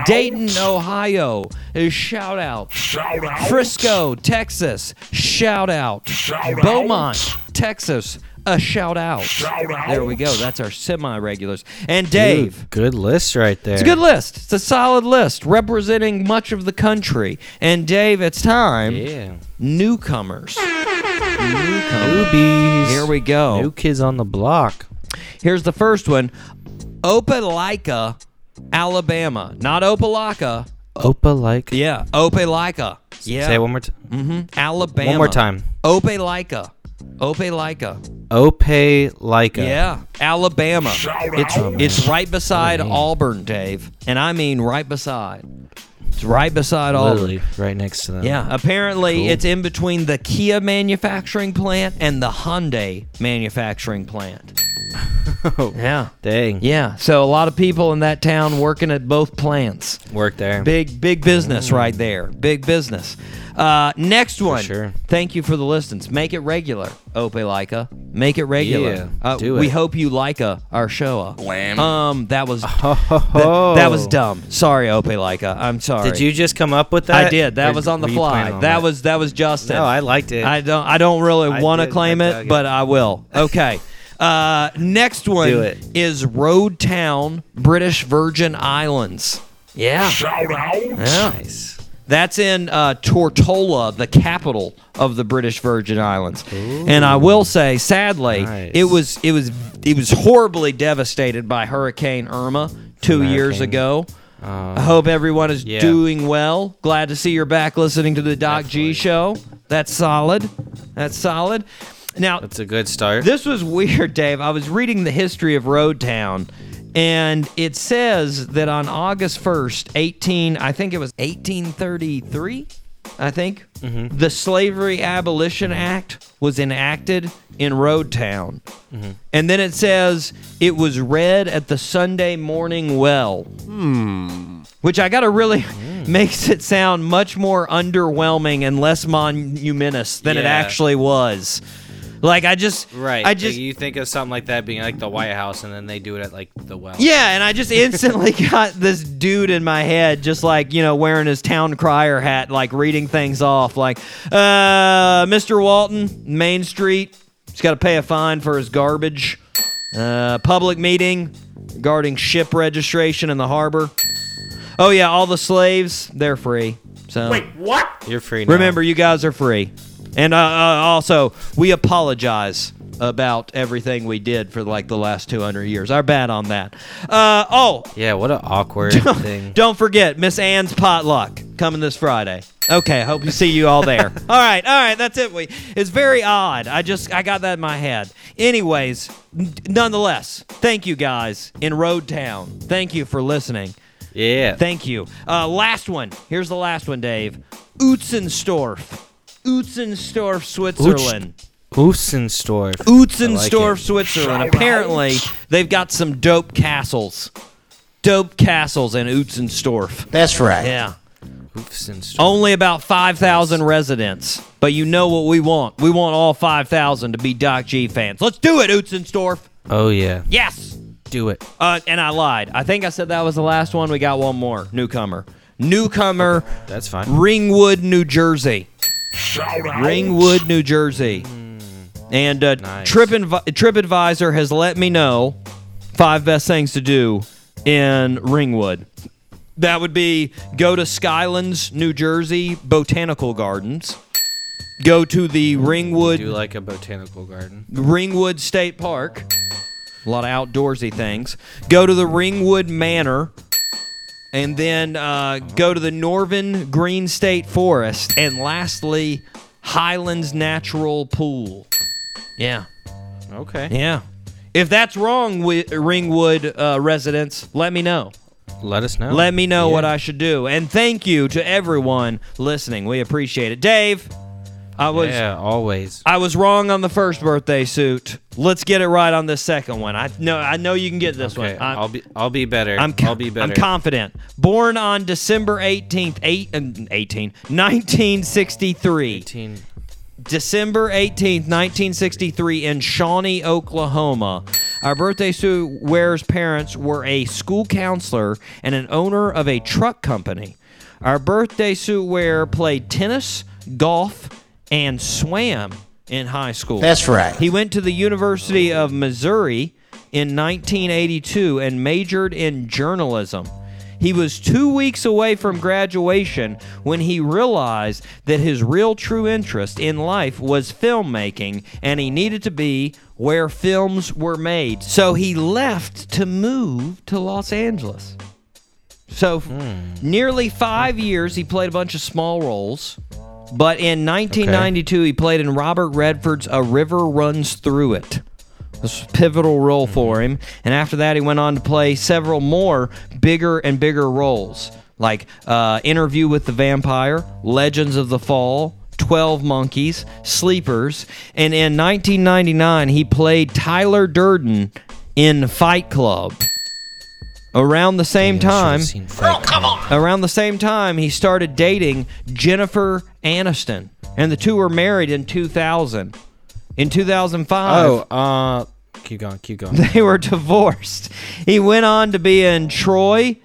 Dayton, Ohio, shout out. Frisco, Texas, shout out. Beaumont, Texas, a shout out. There we go. That's our semi regulars. And Dave. Dude, good list right there. It's a good list. It's a solid list representing much of the country. And Dave, it's time. Yeah. Newcomers. Newcomers. Newbies. Here we go. New kids on the block. Here's the first one. Opelika, Alabama. Not Opelika. Opa like. Yeah, Opelika. Yeah. Say it one more time. Mm-hmm. Alabama. One more time. Opelika. Opelika. Ope like. Yeah, Alabama. It's it's right beside Oh, man. Auburn, Dave, and I mean right beside. It's right beside Auburn. Literally right next to them. Yeah, apparently Cool. it's in between the Kia manufacturing plant and the Hyundai manufacturing plant. Yeah. Dang. Yeah, so a lot of people in that town working at both plants. Work there. Big, big business right there. Big business. Uh, next one. sure. Thank you for the listens. Make it regular, Ope Leica. Make it regular. Yeah, uh, do We hope you like uh, our show. uh. Wham. Um, that was Ho, ho, that, that was dumb. Sorry, Ope Leica. I'm sorry. Did you just come up with that? I did. That Or was on the fly. on That was that was Justin. No, I liked it. I don't. I don't really want to claim it, it. but I will. Okay. Uh, next one is Road Town, British Virgin Islands. Yeah. shout Yeah. Nice. That's in uh, Tortola, the capital of the British Virgin Islands. And I will say, sadly, Nice. it was it was it was horribly devastated by Hurricane Irma two years ago. Uh, I hope everyone is Yeah. doing well. Glad to see you're back listening to the Doc G show. That's solid. That's solid. Now, that's a good start. this was weird, Dave. I was reading the history of Road Town, and it says that on August 1st, 18, I think it was 1833, I think, mm-hmm. the Slavery Abolition Act was enacted in Road Town. Mm-hmm. And then it says it was read at the Sunday morning well. Hmm. Which I gotta really hmm. makes it sound much more underwhelming and less monumentous than it actually was. Like I just, right. I just, you think of something like that being like the White House, and then they do it at like the well. yeah, and I just instantly got this dude in my head, just like you know, wearing his town crier hat, like reading things off, like, uh, Mr. Walton, Main Street, he's got to pay a fine for his garbage. Uh, public meeting regarding ship registration in the harbor. Oh yeah, all the slaves, they're free. So Wait, what? You're free now. Remember, you guys are free. And uh, uh, also, we apologize about everything we did for like the last 200 years. Our bad on that. Uh, oh, Yeah. What an awkward thing. don't forget Miss Ann's potluck coming this Friday. Okay, I hope you see you all there. all right, all right, that's it. We it's very odd. I just I got that in my head. Anyways, n- nonetheless, thank you guys in Road Town. Thank you for listening. Yeah. Thank you. Uh, last one. Here's the last one, Dave. Utzenstorf. Utzenstorf, Switzerland. Ussenstorf. Utzenstorf, I like it. Switzerland. Apparently, they've got some dope castles. Dope castles in Utzenstorf. That's right. Yeah. Ussenstorf. Only about 5,000 residents. But you know what we want. We want all 5,000 to be Doc G fans. Let's do it, Utzenstorf. Oh yeah. Yes. Do it. Uh, and I lied. I think I said that was the last one. We got one more. Newcomer. Newcomer, That's fine. Ringwood, New Jersey. Ringwood, New Jersey. And uh, Nice. TripAdvi- TripAdvisor has let me know five best things to do in Ringwood. That would be go to Skylands, New Jersey Botanical Gardens. Go to the Ringwood Do like a botanical garden. Ringwood State Park. A lot of outdoorsy things. Go to the Ringwood Manor. And then uh, go to the Norvin Green State Forest. And lastly, Highlands Natural Pool. Yeah. Okay. Yeah. If that's wrong, Ringwood uh, residents, let me know. Let us know. Let me know what I should do. And thank you to everyone listening. We appreciate it. Dave, I was Yeah, always. I was wrong on the first birthday suit. Let's get it right on this second one. I know I know you can get this Okay, one. I'm, I'll be I'll be better. I'm I'll be better. I'm confident. Born on December 18th, 8 and 18, 1963. 18. December 18th, 1963 in Shawnee, Oklahoma. Our birthday suit wearer's parents were a school counselor and an owner of a truck company. Our birthday suit wearer played tennis, golf, and swam in high school. That's right. He went to the University of Missouri in 1982 and majored in journalism. He was two weeks away from graduation when he realized that his real true interest in life was filmmaking and he needed to be where films were made. So he left to move to Los Angeles. So, f- nearly five years, he played a bunch of small roles. But in 1992, he played in Robert Redford's A River Runs Through It. This was a pivotal role for him. And after that, he went on to play several more bigger and bigger roles, like uh, Interview with the Vampire, Legends of the Fall, 12 Monkeys, Sleepers. And in 1999, he played Tyler Durden in Fight Club. Around the same Yeah, time, seen Fight Club. Around the same time, he started dating Jennifer Aniston, and the two were married in 2000. In 2005, Oh, uh, keep going, keep going. they were divorced. He went on to be in Troy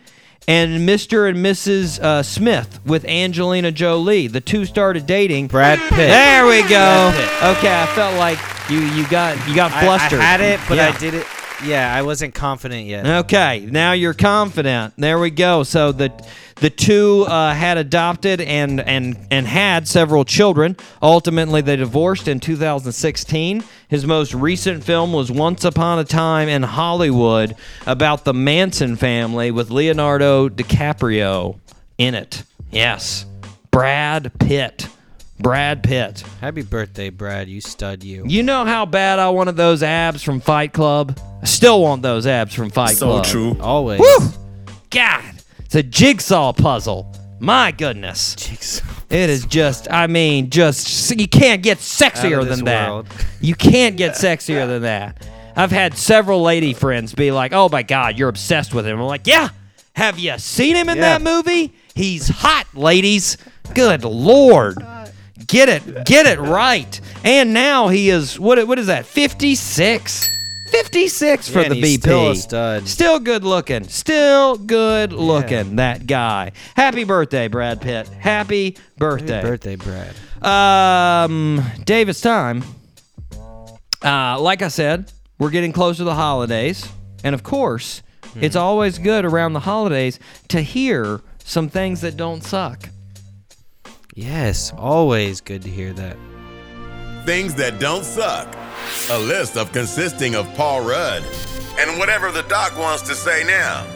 and Mr. and Mrs. Uh, Smith with Angelina Jolie. The two started dating. Brad Pitt. There we go. Okay, I felt like you you got you got I, I had it, but Yeah. I did it. Yeah, I wasn't confident yet. Okay, now you're confident. There we go. So the the two uh, had adopted and and and had several children. Ultimately, they divorced in 2016. His most recent film was Once Upon a Time in Hollywood, about the Manson family with Leonardo DiCaprio in it. Yes, Brad Pitt. Brad Pitt. Happy birthday, Brad. You stud, you. You know how bad I wanted those abs from Fight Club. I still want those abs from Fight Club. So true. Always. Woo! God, it's a jigsaw puzzle. My goodness. Jigsaw. It is just, I mean, just, you can't get sexier Out of than that. world. You can't get sexier than that. I've had several lady friends be like, oh my God, you're obsessed with him. I'm like, yeah. Have you seen him in Yeah. that movie? He's hot, ladies. Good Lord. Get it, get it right. And now he is, what, what is that, 56? 56 for Yeah, the he's BP. still a stud. Still good looking. Still good looking, that guy. Happy birthday, Brad Pitt. Happy birthday. Happy birthday, Brad. Um, Dave, it's time. Uh, like I said, we're getting close to the holidays. And of course, it's always good around the holidays to hear some things that don't suck. Yes, always good to hear that. Things that don't suck. A list of consisting of Paul Rudd and whatever the doc wants to say now.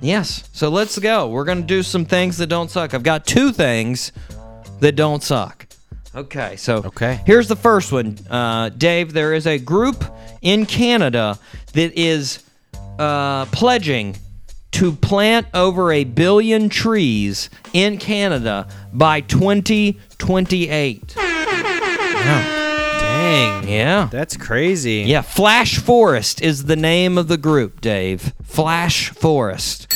Yes. So let's go. We're going to do some things that don't suck. I've got two things that don't suck. Okay. So Okay. here's the first one. Uh, Dave, there is a group in Canada that is uh, pledging to plant over a billion trees in Canada by 2028. Dang. Yeah. That's crazy. Yeah, Flash Forest is the name of the group, Dave. Flash Forest.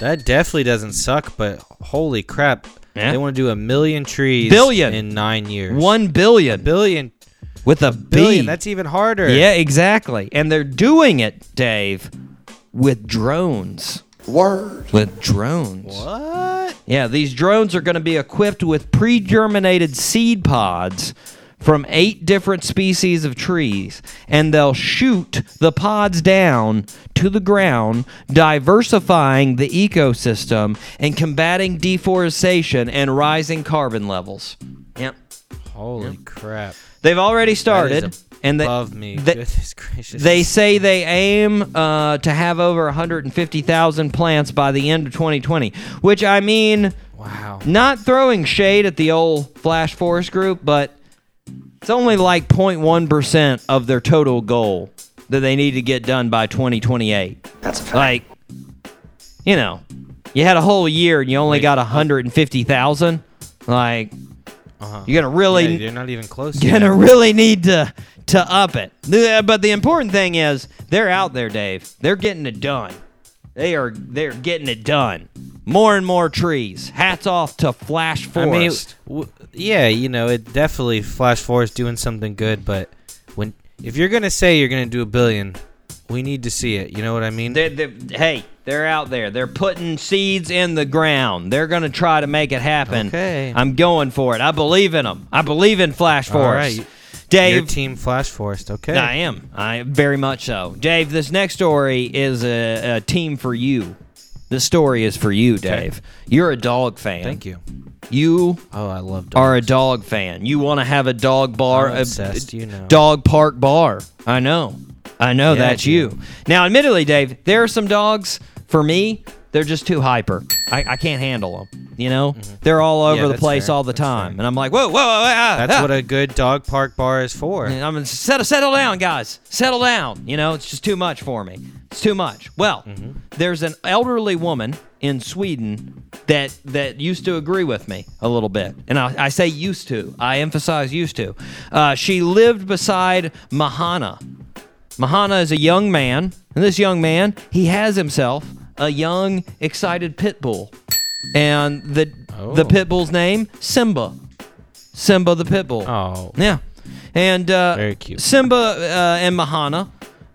That definitely doesn't suck, but holy crap. Yeah. They want to do a million trees Billion. in nine years. One billion billion. with a Billion. B. That's even harder. Yeah, exactly. And they're doing it, Dave, with drones. Word. With drones. What? Yeah, these drones are going to be equipped with pre germinated seed pods from eight different species of trees, and they'll shoot the pods down to the ground, diversifying the ecosystem and combating deforestation and rising carbon levels. Yep. Holy crap. They've already That is started, and they, above me. they- Goodness gracious. they say they aim uh, to have over 150,000 plants by the end of 2020, which I mean, wow. not throwing shade at the old Flash Forest group, but it's only like 0.1% of their total goal that they need to get done by 2028. That's a fact. Like, you know, you had a whole year and you only Wait, got uh, 150,000. Like, Uh-huh. you're to really Yeah, they're not even close. You're gonna really need to to up it. But the important thing is they're out there, Dave. They're getting it done. They are they're getting it done. More and more trees. Hats off to Flash I mean, Forest. w- yeah, you know, it definitely Flash Forest doing something good, but when if you're gonna say you're gonna do a billion, we need to see it. You know what I mean? They're, they're, hey, they're out there. They're putting seeds in the ground. They're gonna try to make it happen. Okay. I'm going for it. I believe in them. I believe in Flash All Forest. Dave, Your team Flash Forest, okay? I am. I very much so. Dave, this next story is a, a team for you. This story is for you, Dave. You're a dog fan. Thank you. You Oh, I love dogs. are a dog fan. You want to have a dog bar, I'm a- obsessed, you know. dog park bar. I know. I know Yeah, that's you. Now, admittedly, Dave, there are some dogs for me. They're just too hyper. I, I can't handle them. You know, they're all over the Mm-hmm. place fair. all the That's time, fair. and I'm like, whoa, whoa, whoa, ah, That's ah. what a good dog park bar is for. And I'm settle settle down, guys. Settle down. You know, it's just too much for me. It's too much. Well, Mm-hmm. there's an elderly woman in Sweden that that used to agree with me a little bit, and I, I say used to. I emphasize used to. Uh, she lived beside Mahana. Mahana is a young man, and this young man he has himself a young, excited pit bull, and the the Oh. pit bull's name Simba. Simba the pit bull. Oh, Yeah. And uh, Very cute. Simba uh, and Mahana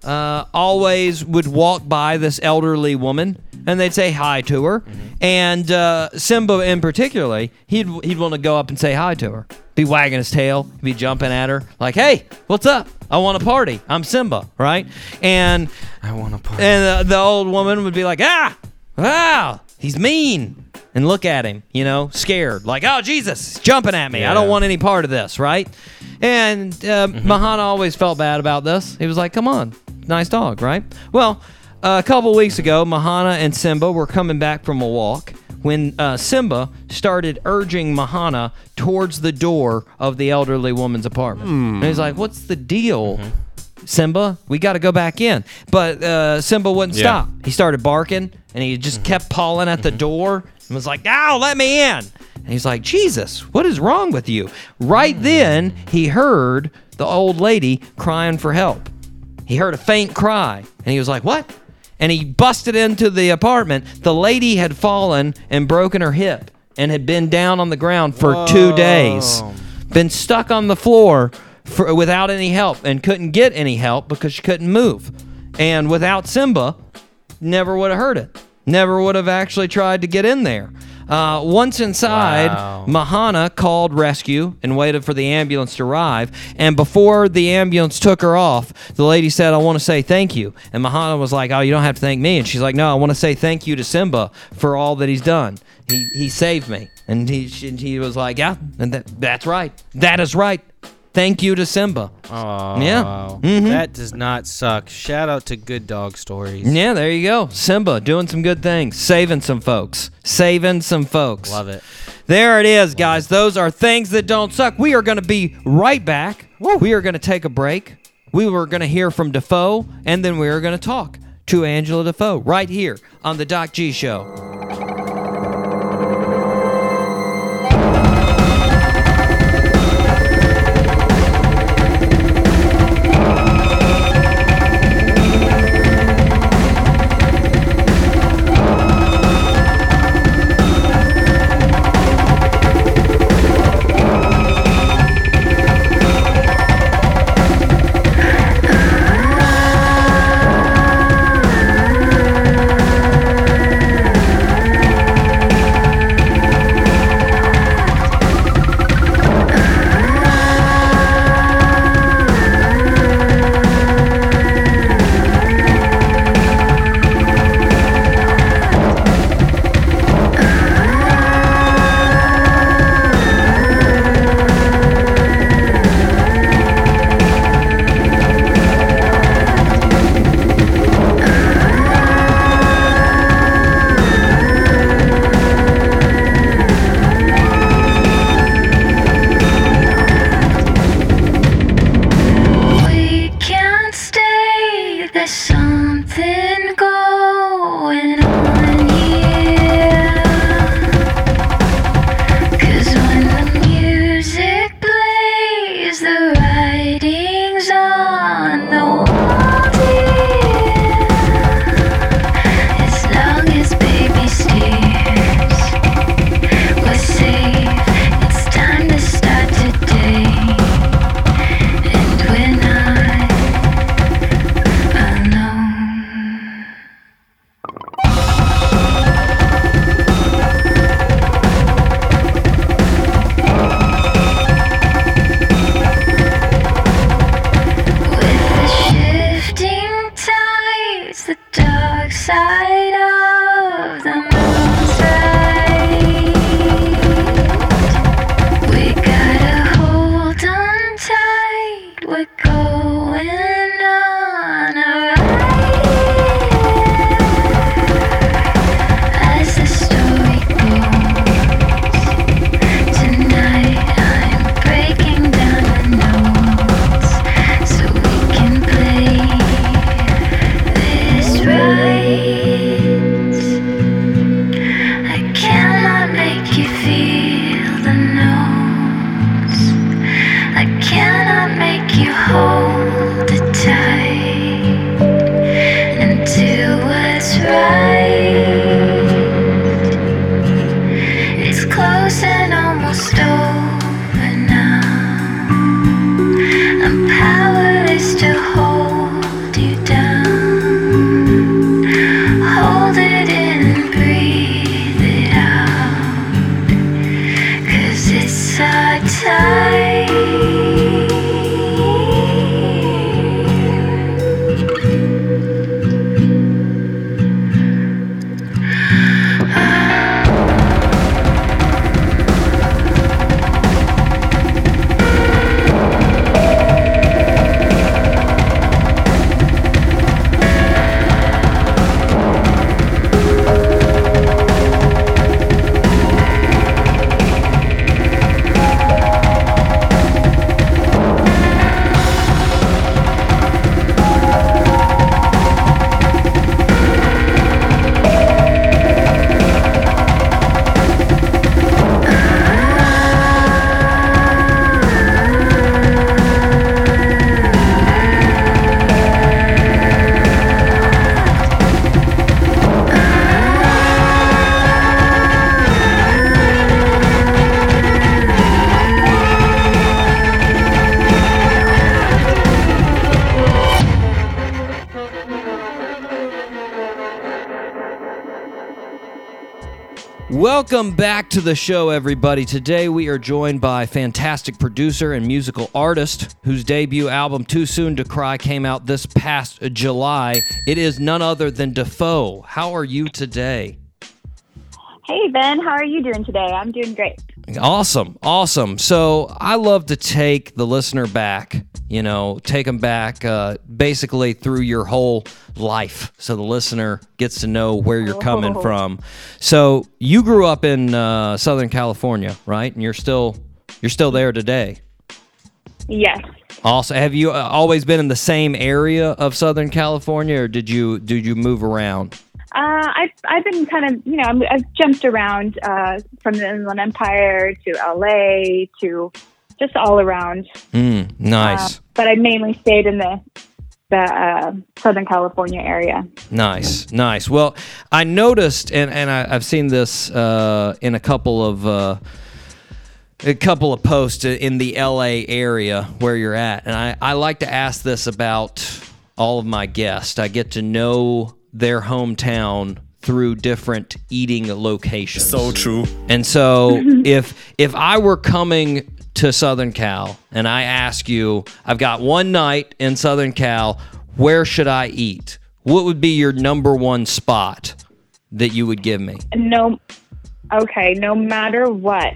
uh, always would walk by this elderly woman and they'd say hi to her. Mm-hmm. And uh, Simba, in particular, he'd, he'd want to go up and say hi to her. Be wagging his tail, be jumping at her, like, hey, what's up? I want a party. I'm Simba, right? And I want to party. and the, the old woman would be like, ah, wow, he's mean. And look at him, you know, scared. Like, oh, Jesus, he's jumping at me. I don't want any part of this, right? And uh, Mahana always felt bad about this. He was like, come on, nice dog, right? Well, a couple weeks ago, Mahana and Simba were coming back from a walk when uh, Simba started urging Mahana towards the door of the elderly woman's apartment. Hmm. And he's like, what's the deal? Mm-hmm. Simba, we got to go back in. But uh, Simba wouldn't Yeah. stop. He started barking and he just mm-hmm. kept pawing at the mm-hmm. door and was like, "Ow, let me in!" And he's like, "Jesus, what is wrong with you?" Right hmm. then, he heard the old lady crying for help. He heard a faint cry and he was like, "What?" And he busted into the apartment. The lady had fallen and broken her hip and had been down on the ground for two days been stuck on the floor for, without any help and couldn't get any help because she couldn't move. And without Simba, never would have heard it. Never would have actually tried to get in there. Uh, once inside, Wow. Mahana called rescue and waited for the ambulance to arrive. And before the ambulance took her off, the lady said, I want to say thank you. And Mahana was like, Oh, you don't have to thank me. And she's like, No, I want to say thank you to Simba for all that he's done. He, he saved me. And he, she, he was like, Yeah, and that, that's right. That is right. Thank you to Simba. Oh, yeah. Mm-hmm. That does not suck. Shout out to Good Dog Stories. Yeah, there you go. Simba doing some good things, saving some folks, saving some folks. Love it. There it is, Love guys. It. Those are things that don't suck. We are going to be right back. Woo. We are going to take a break. We were going to hear from Defoe, and then we are going to talk to Angela Defoe right here on the Doc G Show. Welcome back to the show, everybody. Today we are joined by fantastic producer and musical artist whose debut album, Too Soon to Cry, came out this past July. It is none other than Defoe. How are you today? Hey, Ben, how are you doing today? I'm doing great. Awesome. Awesome. So I love to take the listener back, you know, take them back uh, basically through your whole life. So the listener gets to know where you're coming oh. from. So you grew up in uh, Southern California, right? And you're still you're still there today. Yes. Also, have you uh, always been in the same area of Southern California, or did you did you move around? Uh, I've I've been kind of you know i have jumped around uh, from the Inland Empire to L.A. to just all around. Mm, nice. Uh, but I mainly stayed in the the uh, Southern California area. nice, nice. Well, I noticed, and and I, I've seen this uh, in a couple of. Uh, a couple of posts in the LA area where you're at. And I, I like to ask this about all of my guests. I get to know their hometown through different eating locations. So true. And so if if I were coming to Southern Cal and I ask you, I've got one night in Southern Cal, where should I eat? What would be your number one spot that you would give me? No, okay, no matter what,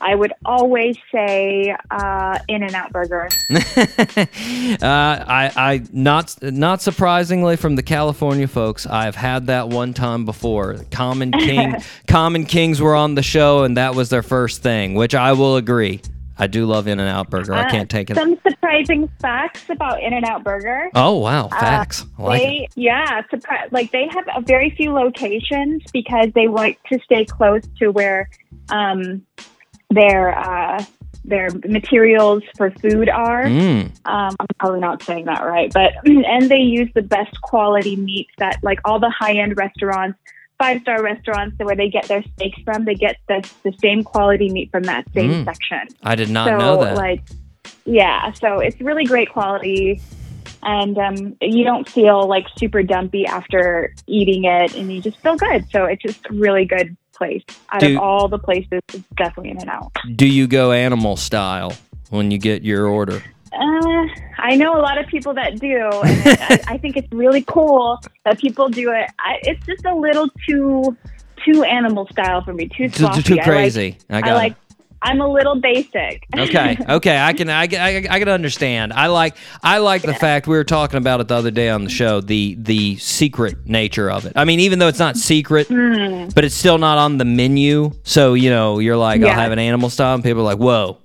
I would always say uh, In and Out Burger. Uh, I, I not not surprisingly from the California folks, I've had that one time before. Common King, Common Kings were on the show, and that was their first thing, which I will agree. I do love In and Out Burger. I Uh, can't take it. Some surprising facts about In and Out Burger. Oh wow, facts. I like they, yeah, surpri- like they have a very few locations because they like to stay close to where um, their uh, their materials for food are. Mm. Um, I'm probably not saying that right, but and they use the best quality meats that like all the high end restaurants, five star restaurants, where they get their steaks from, they get the the same quality meat from that same Mm. section. I did not so know that. like, yeah, so it's really great quality. And um, you don't feel like super dumpy after eating it, and you just feel good. So it's just a really good place. Out Do- of all the places, it's definitely In and Out. do you go animal style when you get your order? Uh, I know a lot of people that do, and I, I think it's really cool that people do it. I, it's just a little too too animal style for me, too Too, sloppy. too I like- crazy. I, I like. I'm a little basic. Okay, okay, I can, I, I, I can understand. I like, I like the fact we were talking about it the other day on the show. The the secret nature of it. I mean, even though it's not secret, but it's still not on the menu. So you know, you're like, I'll have an animal style, and people are like, whoa,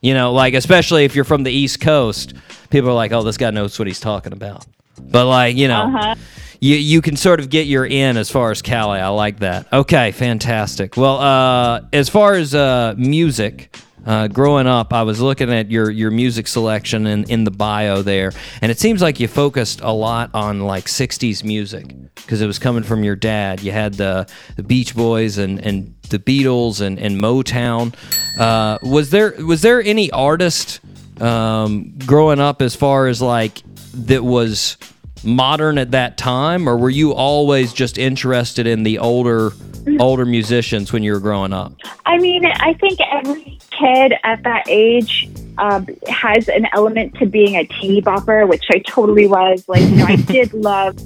you know, like especially if you're from the East Coast, people are like, oh, this guy knows what he's talking about. But like, you know, Uh-huh. you you can sort of get your in as far as Cali. I like that. Okay, fantastic. Well, uh, as far as uh, music, uh, growing up, I was looking at your your music selection in in the bio there, and it seems like you focused a lot on like '60s music because it was coming from your dad. You had the, the Beach Boys and and the Beatles and and Motown. Uh, was there was there any artist um, growing up as far as like that was modern at that time or were you always just interested in the older older musicians when you were growing up I mean, I think every kid at that age um, has an element to being a teeny bopper, which I totally was. Like, you know, I did love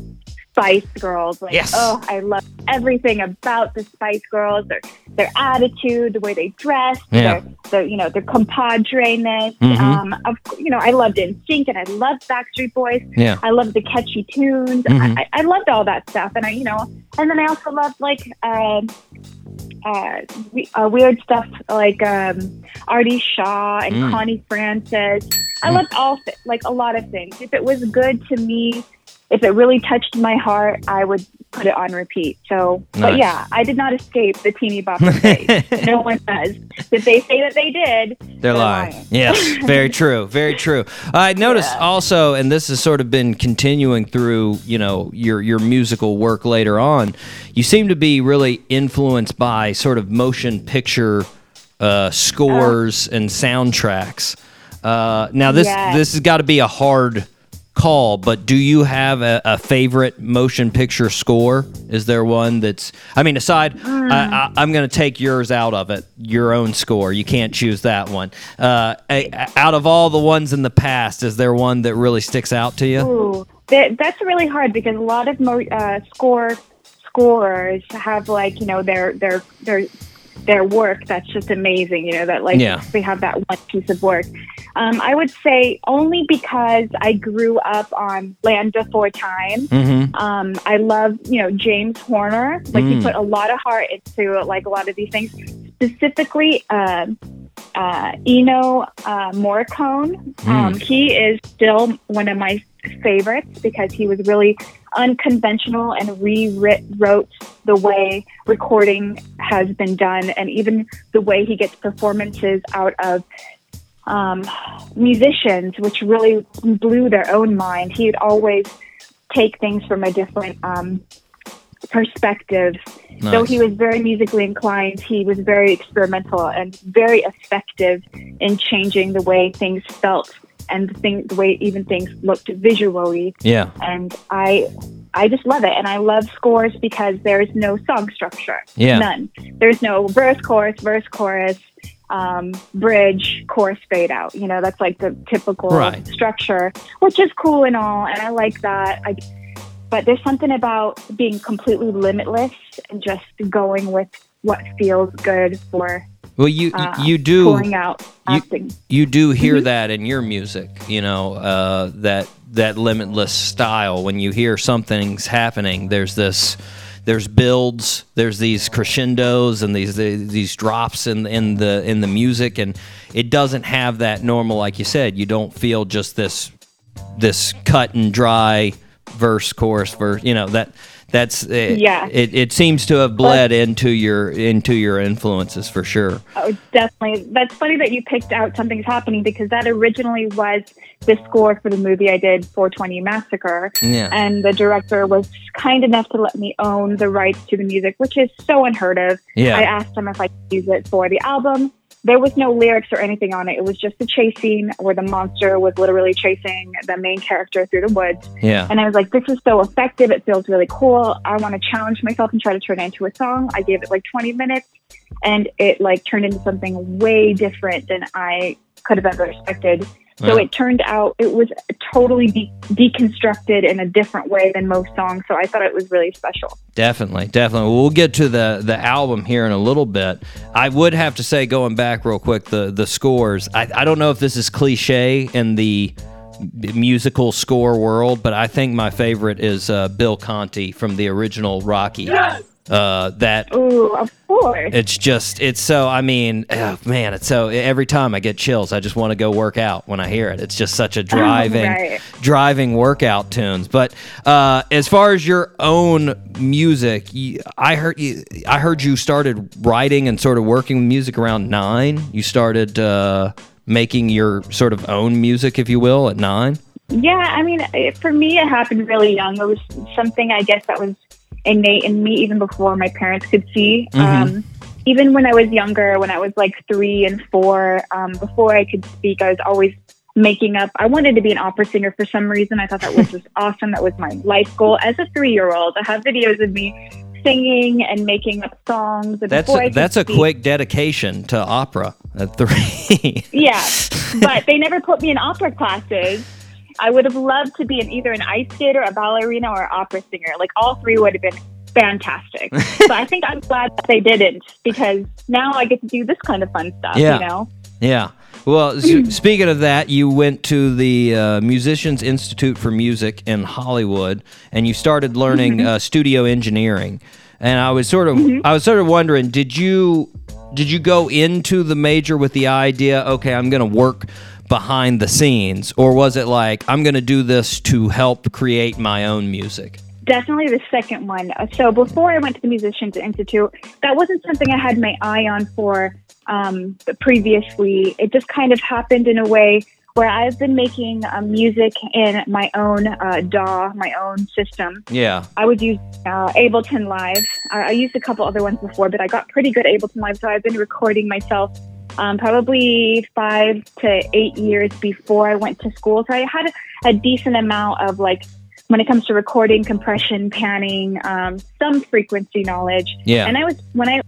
Spice Girls. Like, Yes. oh, I love everything about the Spice Girls. Their their attitude, the way they dress, Yeah. their, their you know their compadreness. Mhm. Um, of you know, I loved NSYNC and I loved Backstreet Boys. yeah I loved the catchy tunes. Mhm. I, I loved all that stuff, and I, you know, and then I also loved like um uh, we, uh, weird stuff like um, Artie Shaw and Mm. Connie Francis. I loved all like a lot of things. If it was good to me, if it really touched my heart, I would put it on repeat. So, Nice. but yeah, I did not escape the teeny bopper phase. no one does. If they say that they did, they're lying yes very true very true i noticed Yeah. also and this has sort of been continuing through you know your your musical work later on you seem to be really influenced by sort of motion picture uh, scores and soundtracks uh, now this Yes. this has got to be a hard call but do you have a, a favorite motion picture score is there one that's i mean aside I, I, i'm going to take yours out of it your own score you can't choose that one uh, a- a- out of all the ones in the past is there one that really sticks out to you Ooh, that, that's really hard because a lot of mo- uh, score scorers have like you know their their their their work that's just amazing. You know that like Yeah. they have that one piece of work. Um, I would say only because I grew up on Land Before Time. mm-hmm. Um, I love, you know, James Horner. Like Mm. he put a lot of heart into like a lot of these things. Specifically, um, uh, Ennio uh, Morricone. Hmm. Um, he is still one of my favorites because he was really unconventional and rewrote the way recording has been done, and even the way he gets performances out of um, musicians, which really blew their own mind. He'd always take things from a different um, perspective. Though he was very musically inclined, he was very experimental and very effective in changing the way things felt and the, thing, the way even things looked visually. Yeah. And I, I just love it, and I love scores because there is no song structure. Yeah. None. There's no verse, chorus, verse, chorus, um, bridge, chorus, fade out. You know, that's like the typical Right. structure, which is cool and all, and I like that. I, but there's something about being completely limitless and just going with what feels good for Well, you uh, you do out you- acting. you do hear Mm-hmm. that in your music you know uh, that that limitless style when you hear something's happening there's this there's builds there's these crescendos and these these drops in in the in the music and it doesn't have that normal like you said you don't feel just this this cut and dry verse chorus verse you know that that's it, Yeah. it, it seems to have bled into your into your influences for sure Oh, definitely. That's funny that you picked out Something's Happening because that originally was the score for the movie I did, 420 Massacre. Yeah. And the director was kind enough to let me own the rights to the music, which is so unheard of. Yeah. I asked him if I could use it for the album. There was no lyrics or anything on it. It was just a chase scene where the monster was literally chasing the main character through the woods. yeah And I was like, this is so effective. It feels really cool. I want to challenge myself and try to turn it into a song. I gave it like 20 minutes and it like turned into something way different than I could have ever expected. So Yeah. it turned out it was totally de- deconstructed in a different way than most songs. So I thought it was really special. Definitely, definitely. We'll get to the the album here in a little bit. I would have to say, going back real quick, the the scores. I, I don't know if this is cliche in the musical score world, but I think my favorite is uh, Bill Conti from the original Rocky. Uh, that Ooh, of course. it's just it's so I mean oh, man it's so every time I get chills I just want to go work out when I hear it it's just such a driving Right. driving workout tunes but uh, as far as your own music I heard you I heard you started writing and sort of working with music around nine you started uh, making your sort of own music if you will at nine Yeah, I mean, it, for me, it happened really young. It was something I guess that was innate in me even before my parents could see. Um, even when I was younger, when I was like three and four, um, before I could speak, I was always making up. I wanted to be an opera singer for some reason. I thought that was just awesome. That was my life goal as a three year old. I have videos of me singing and making up songs. And that's a, that's a speak- quick dedication to opera at three Yeah, but they never put me in opera classes. I would have loved to be an either an ice skater, a ballerina, or an opera singer. Like all three would have been fantastic. but I think I'm glad that they didn't because now I get to do this kind of fun stuff. Yeah. You know. Yeah. Well, speaking of that, you went to the uh, Musicians Institute for Music in Hollywood, and you started learning uh, studio engineering. And I was sort of, I was sort of wondering, did you, did you go into the major with the idea, okay, I'm going to work behind the scenes, or was it like I'm going to do this to help create my own music? Definitely the second one. Uh, So before I went to the Musicians Institute, that wasn't something I had my eye on for um, previously. It just kind of happened in a way where I've been making uh, music in my own uh, DAW, my own system. Yeah. I would use uh, Ableton Live. I, I used a couple other ones before, but I got pretty good at Ableton Live. So I've been recording myself um, probably five to eight years before I went to school. So I had a, a decent amount of like, when it comes to recording, compression, panning, um, some frequency knowledge. Yeah. And I was, when I,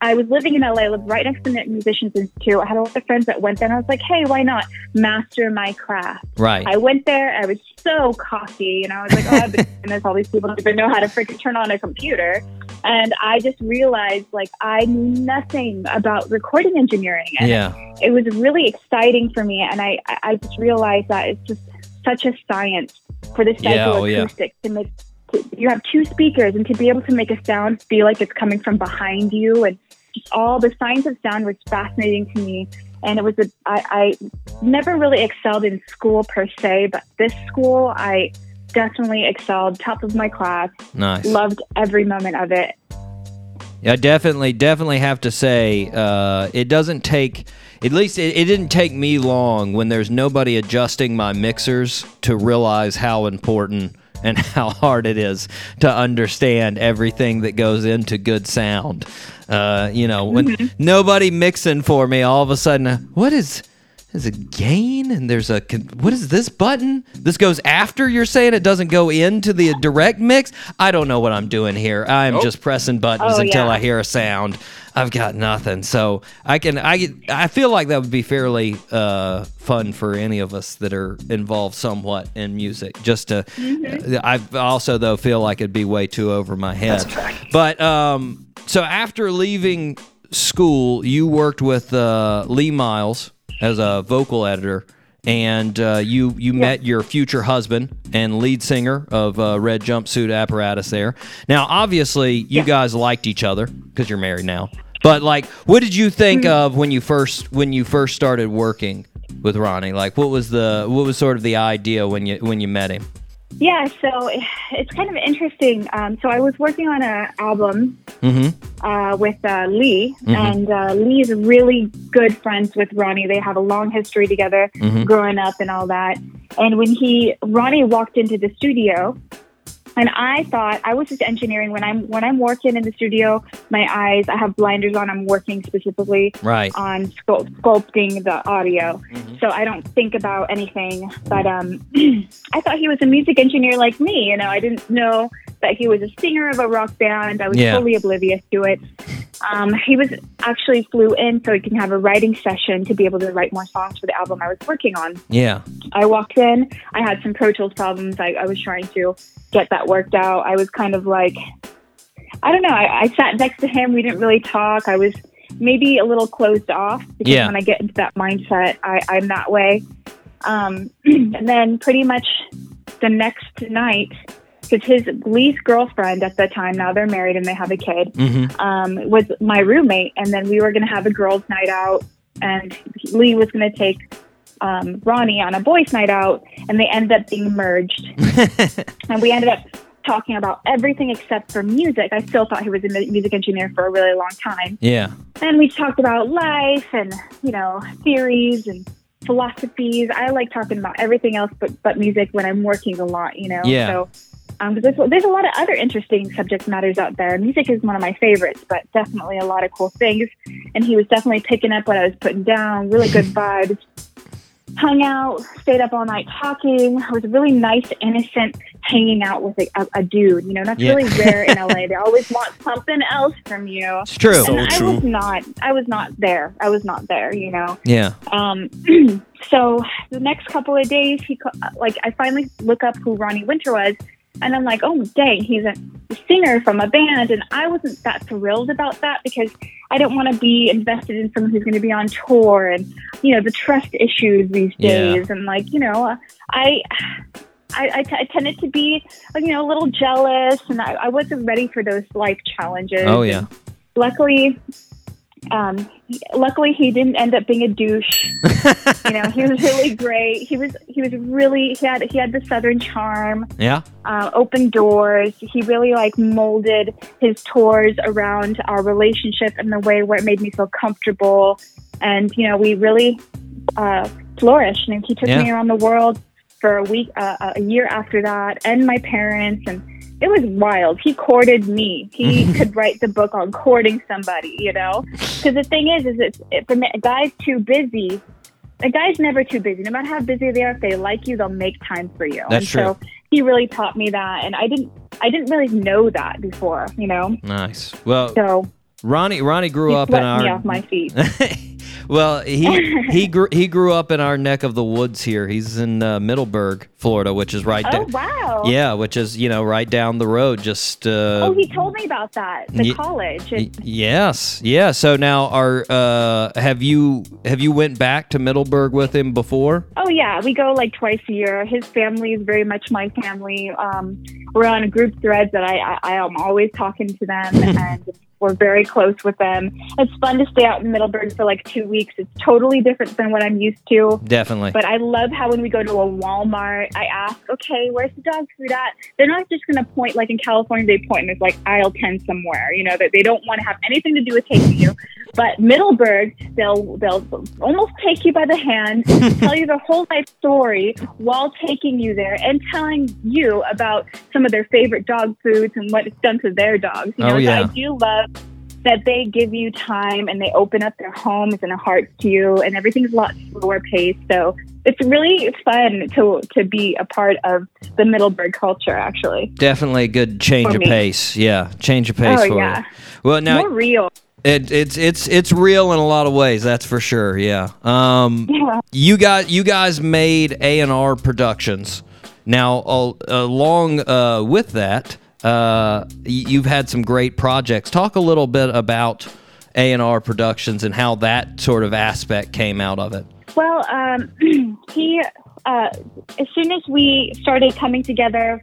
I was living in LA, I lived right next to the Musicians Institute. I had a lot of friends that went there, and I was like, hey, why not master my craft? Right. I went there. I was so cocky, and I was like, "Oh, I've been doing this. All these people don't even know how to freaking turn on a computer." And I just realized, like, I knew nothing about recording engineering, and yeah. it was really exciting for me. And I, I just realized that it's just such a science for the Yeah, oh, yeah. to make. To, you have two speakers, and to be able to make a sound feel like it's coming from behind you, and just all the science of sound was fascinating to me. and it was a I, I never really excelled in school per se, but this school I definitely excelled, top of my class, Nice. loved every moment of it. I definitely, definitely have to say, uh, it doesn't take. At least it, it didn't take me long when there's nobody adjusting my mixers to realize how important and how hard it is to understand everything that goes into good sound. Uh, you know, when nobody mixing for me, all of a sudden, what is? There's a gain and there's a what is this button? This goes after you're saying it doesn't go into the direct mix. I don't know what I'm doing here. I'm just pressing buttons Oh, until yeah. I hear a sound. I've got nothing. So I can I I feel like that would be fairly uh, fun for any of us that are involved somewhat in music. Just to I also though feel like it'd be way too over my head. But um so after leaving school, you worked with uh, Lee Miles as a vocal editor, and uh, you you met your future husband and lead singer of uh, Red Jumpsuit Apparatus. There. Now, obviously, you guys liked each other because you're married now. But like, what did you think of when you first when you first started working with Ronnie? Like, what was the what was sort of the idea when you when you met him? Yeah, so it's kind of interesting. Um, so I was working on an album Mm-hmm. uh, with uh, Lee, and uh, Lee is really good friends with Ronnie. They have a long history together, growing up and all that. And when he Ronnie walked into the studio, and I thought I was just engineering. When I'm when I'm working in the studio, my eyes I have blinders on. I'm working specifically Right. on sculpt, sculpting the audio, so I don't think about anything. But um, I thought he was a music engineer like me. You know, I didn't know that he was a singer of a rock band. I was Yeah. fully oblivious to it. Um, he was actually flew in so he can have a writing session to be able to write more songs for the album I was working on. Yeah. I walked in. I had some Pro Tools problems. I, I was trying to get that worked out. I was kind of like, I don't know. I, I sat next to him. We didn't really talk. I was maybe a little closed off because Yeah. when I get into that mindset, I, I'm that way. Um, and then pretty much the next night, because his Lee's girlfriend at the time, now they're married and they have a kid, Mm-hmm. um, was my roommate. And then we were going to have a girls' night out, and Lee was going to take um, Ronnie on a boys' night out, and they ended up being merged. and we ended up talking about everything except for music. I still thought he was a music engineer for a really long time. Yeah. And we talked about life and, you know, theories and philosophies. I like talking about everything else but, but music when I'm working a lot, you know? Yeah. So um, there's, there's a lot of other interesting subject matters out there. Music is one of my favorites, but definitely a lot of cool things. And he was definitely picking up what I was putting down. Really good vibes. Hung out, stayed up all night talking. It was really nice, innocent hanging out with a, a, a dude. You know, that's Yeah. really rare in LA. They always want something else from you. It's true. And I was not. I was not there. I was not there. You know. yeah. Um, so the next couple of days, he like I finally look up who Ronnie Winter was, and I'm like, oh dang, he's a singer from a band, and I wasn't that thrilled about that because I don't want to be invested in someone who's going to be on tour, and you know the trust issues these Yeah. days, and like you know, I. I, I, t- I tended to be, you know, a little jealous, and I, I wasn't ready for those life challenges. Oh yeah. Luckily, um, luckily he didn't end up being a douche. you know, he was really great. He was he was really he had he had the southern charm, Yeah. uh, open doors. He really like molded his tours around our relationship in the way where it made me feel comfortable, and you know we really uh, flourished. And he took Yeah. me around the world for a week, uh, a year after that, and my parents and. It was wild. He courted me. He could write the book on courting somebody, you know. Because the thing is, is it's if a guy's too busy, a guy's never too busy. No matter how busy they are, if they like you, they'll make time for you. That's and true. So he really taught me that, and I didn't, I didn't really know that before, you know. Nice. Well, So Ronnie Ronnie grew up in our me off my feet. well, he he grew he grew up in our neck of the woods here. He's in uh, Middleburg, Florida, which is right oh down. wow! Yeah, which is you know right down the road. Just uh, Oh, he told me about that. The Ye- college. y- yes, yeah. So now, are uh, have you have you went back to Middleburg with him before? oh yeah, we go like twice a year. His family is very much my family. Um, we're on a group thread that I, I I am always talking to them, and We're very close with them. It's fun to stay out in Middleburg for like two weeks. It's totally different than what I'm used to. Definitely. But I love how when we go to a Walmart, I ask, okay, where's the dog food at? They're not just going to point like in California, they point and it's like aisle 10 somewhere, you know, that they don't want to have anything to do with taking you. But Middleburg, they'll, they'll almost take you by the hand, tell you their whole life story while taking you there and telling you about some of their favorite dog foods and what it's done to their dogs. You Oh, know, so yeah. I do love that they give you time and they open up their homes and their hearts to you and everything's a lot slower paced. So it's really fun to to be a part of the Middleburg culture actually. Definitely a good change of pace. Yeah, change of pace Oh, for yeah. you. Well, now More real. It, it's it's it's real in a lot of ways. That's for sure. Yeah. Um, Yeah. you got you guys made A and R Productions. Now, al- along uh, with that, uh, y- you've had some great projects. Talk a little bit about A and R Productions and how that sort of aspect came out of it. Well, um, he uh, as soon as we started coming together,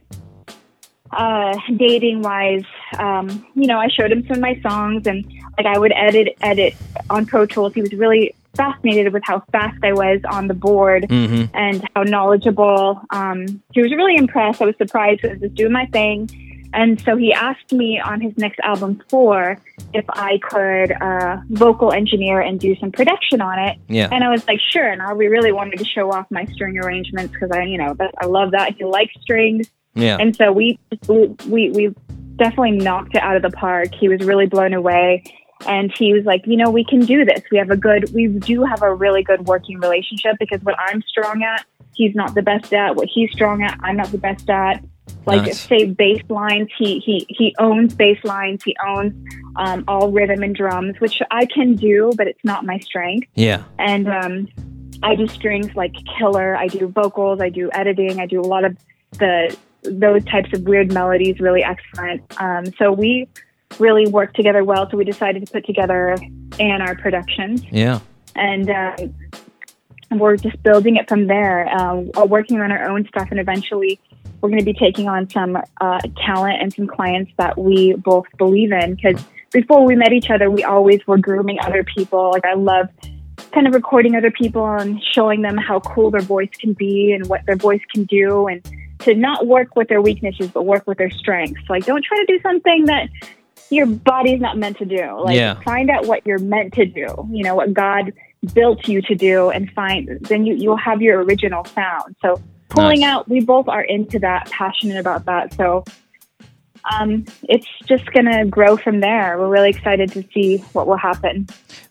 uh, dating wise, um, you know, I showed him some of my songs and like I would edit edit on Pro Tools. He was really fascinated with how fast I was on the board Mm-hmm. and how knowledgeable. Um, he was really impressed. I was surprised. I was just doing my thing. And so he asked me on his next album, Four, if I could uh, vocal engineer and do some production on it. Yeah. And I was like, sure. And I we really wanted to show off my string arrangements because I, you know, I love that. He likes strings. Yeah. And so we, we, we definitely knocked it out of the park. He was really blown away. And he was like, you know, we can do this. We have a good, we do have a really good working relationship because what I'm strong at, he's not the best at. What he's strong at, I'm not the best at. Like Nice. say bass lines, he he he owns bass lines. He owns um, all rhythm and drums, which I can do, but it's not my strength yeah. and um, I do strings like killer. I do vocals. I do editing. I do a lot of the those types of weird melodies. Really excellent. Um, so we really worked together well. So we decided to put together A&R Productions, Yeah. and uh, we're just building it from there. Uh, working on our own stuff, and eventually. We're going to be taking on some uh, talent and some clients that we both believe in. Because before we met each other, we always were grooming other people. Like I love kind of recording other people and showing them how cool their voice can be and what their voice can do and to not work with their weaknesses but work with their strengths like don't try to do something that your body's not meant to do like Yeah. find out what you're meant to do you know what god built you to do and find then you, you'll have your original sound so pulling Nice. out we both are into that passionate about that so um, it's just going to grow from there. We're really excited to see what will happen.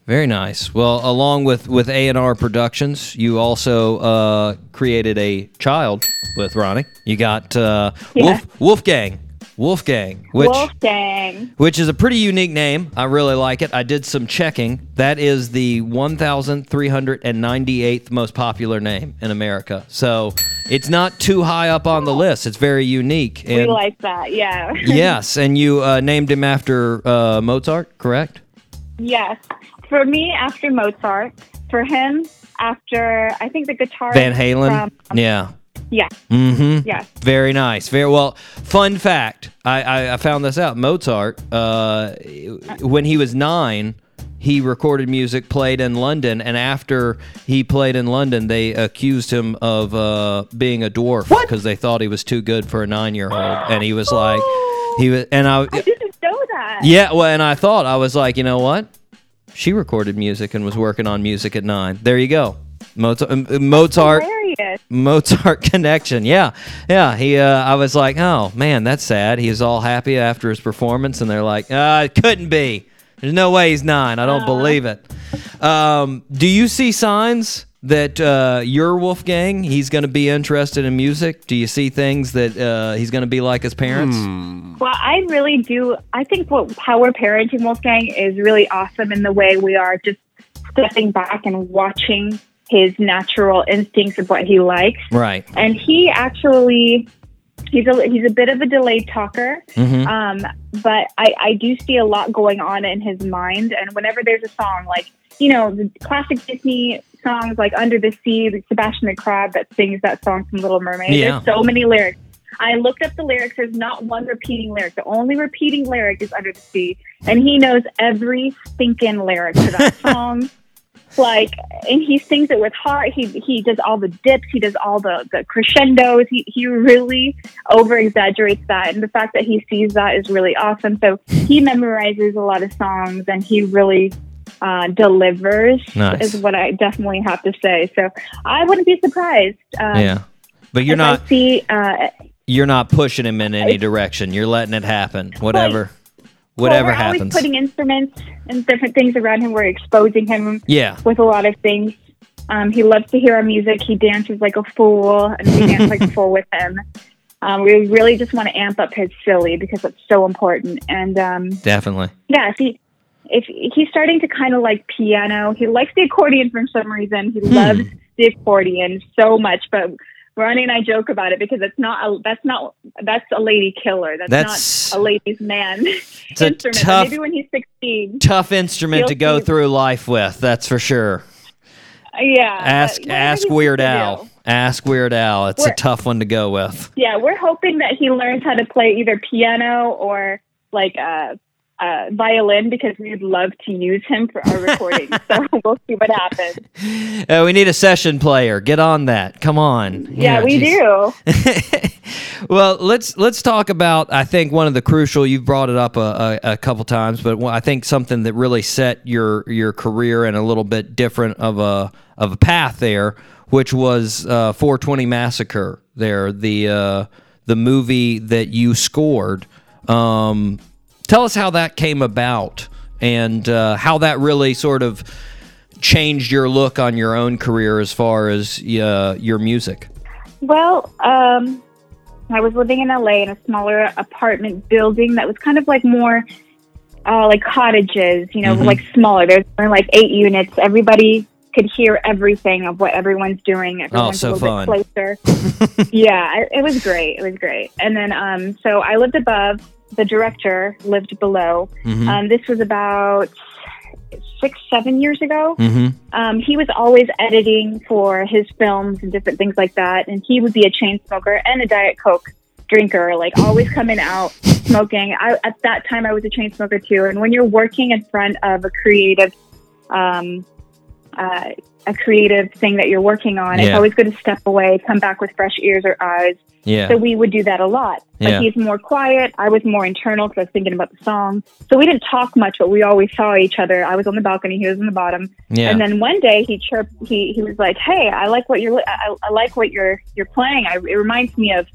Very nice. Well, along with with A and R Productions, you also uh, created a child with Ronnie. You got uh, Yeah. Wolf Wolfgang, Wolfgang, which Wolfgang. which is a pretty unique name. I really like it. I did some checking. That is the 1,398th most popular name in America. So it's not too high up on the list. It's very unique. We like that, yeah. yes, and you uh, named him after uh, Mozart, correct? yes. For me, after Mozart. For him, after, I think the guitar. Van Halen. From, yeah. Yeah, Mm-hmm. yes. Very nice. Very well. Fun fact: I, I, I found this out. Mozart, uh, when he was nine, he recorded music, played in London, and after he played in London, they accused him of uh, being a dwarf because they thought he was too good for a nine-year-old, and he was like, he was, and I, I didn't know that. yeah, well, and I thought I was like, you know what? She recorded music and was working on music at nine. There you go. Mozart, Mozart, Mozart connection. Yeah, yeah. He, uh, I was like, oh man, that's sad. He's all happy after his performance, and they're like, uh, it couldn't be. There's no way he's nine. I don't believe it. Um, do you see signs that uh, your Wolfgang he's going to be interested in music? Do you see things that uh, he's going to be like his parents? Well, I really do. I think what how we're parenting Wolfgang is really awesome in the way we are just stepping back and watching his natural instincts of what he likes. Right. And he actually, he's a he's a bit of a delayed talker. Mhm. Um, but I, I do see a lot going on in his mind. And whenever there's a song like, you know, the classic Disney songs like Under the Sea, Sebastian the Crab that sings that song from Little Mermaid, Yeah. there's so many lyrics. I looked up the lyrics. There's not one repeating lyric. The only repeating lyric is Under the Sea, and he knows every stinking lyric to that song. Like, and he sings it with heart. He he does all the dips. He does all the the crescendos. He he really over exaggerates that, and the fact that he sees that is really awesome. So he memorizes a lot of songs, and he really uh, delivers. Nice. Is what I definitely have to say. So I wouldn't be surprised. Um, yeah. But you're not I see. Uh, you're not pushing him in any direction. You're letting it happen. Whatever. Well, Whatever we're happens. always putting instruments and different things around him. We're exposing him Yeah. with a lot of things. Um, he loves to hear our music. He dances like a fool, and we dance like a fool with him. Um, we really just want to amp up his silly because it's so important. And um, Definitely. yeah, if he if he's starting to kind of like piano, he likes the accordion for some reason. He Hmm. loves the accordion so much, but. Ronnie and I joke about it because it's not a, that's not that's a lady killer. That's, That's- not a ladies man It's a instrument. But tough- Maybe when he's sixteen. Tough instrument to go see- through life with. That's for sure. Uh, yeah. Ask ask Weird Al. Ask Weird Al. It's a We're- tough one to go with. Yeah, we're hoping that he learns how to play either piano or like a, a violin because we'd love to use him for our recording. so we'll see what happens. Uh, we need a session player. Get on that. Come on. Yeah, we geez. do. well, let's let's talk about. I think one of the crucial. You've brought it up a, a, a couple times, but I think something that really set your your career in a little bit different of a of a path there, which was uh, 420 Massacre. There, the uh, the movie that you scored. Um, tell us how that came about and uh, how that really sort of changed your look on your own career as far as uh, your music. Well, um, I was living in LA in a smaller apartment building that was kind of like more uh, like cottages, you know, Mhm. like smaller. There's only like eight units. Everybody could hear everything of what everyone's doing. Everyone's Oh, so a little bit closer. yeah, it, it was great. It was great. And then, um, so I lived above. The director lived below. Mhm. Um, this was about six, seven years ago Mm-hmm. um, he was always editing for his films and different things like that. And he would be a chain smoker and a Diet Coke drinker, like always coming out smoking. I, at that time, I was a chain smoker too. And when you're working in front of a creative, um, uh, a creative thing that you're working on, it's always good to step away, come back with fresh ears or eyes. Yeah. So we would do that a lot. But Yeah. he's more quiet. I was more internal because I was thinking about the song. So we didn't talk much, but we always saw each other. I was on the balcony, he was on the bottom. Yeah. And then one day he chirped. He he was like, "Hey, I like what you're. I, I like what you're you're playing. I, it reminds me of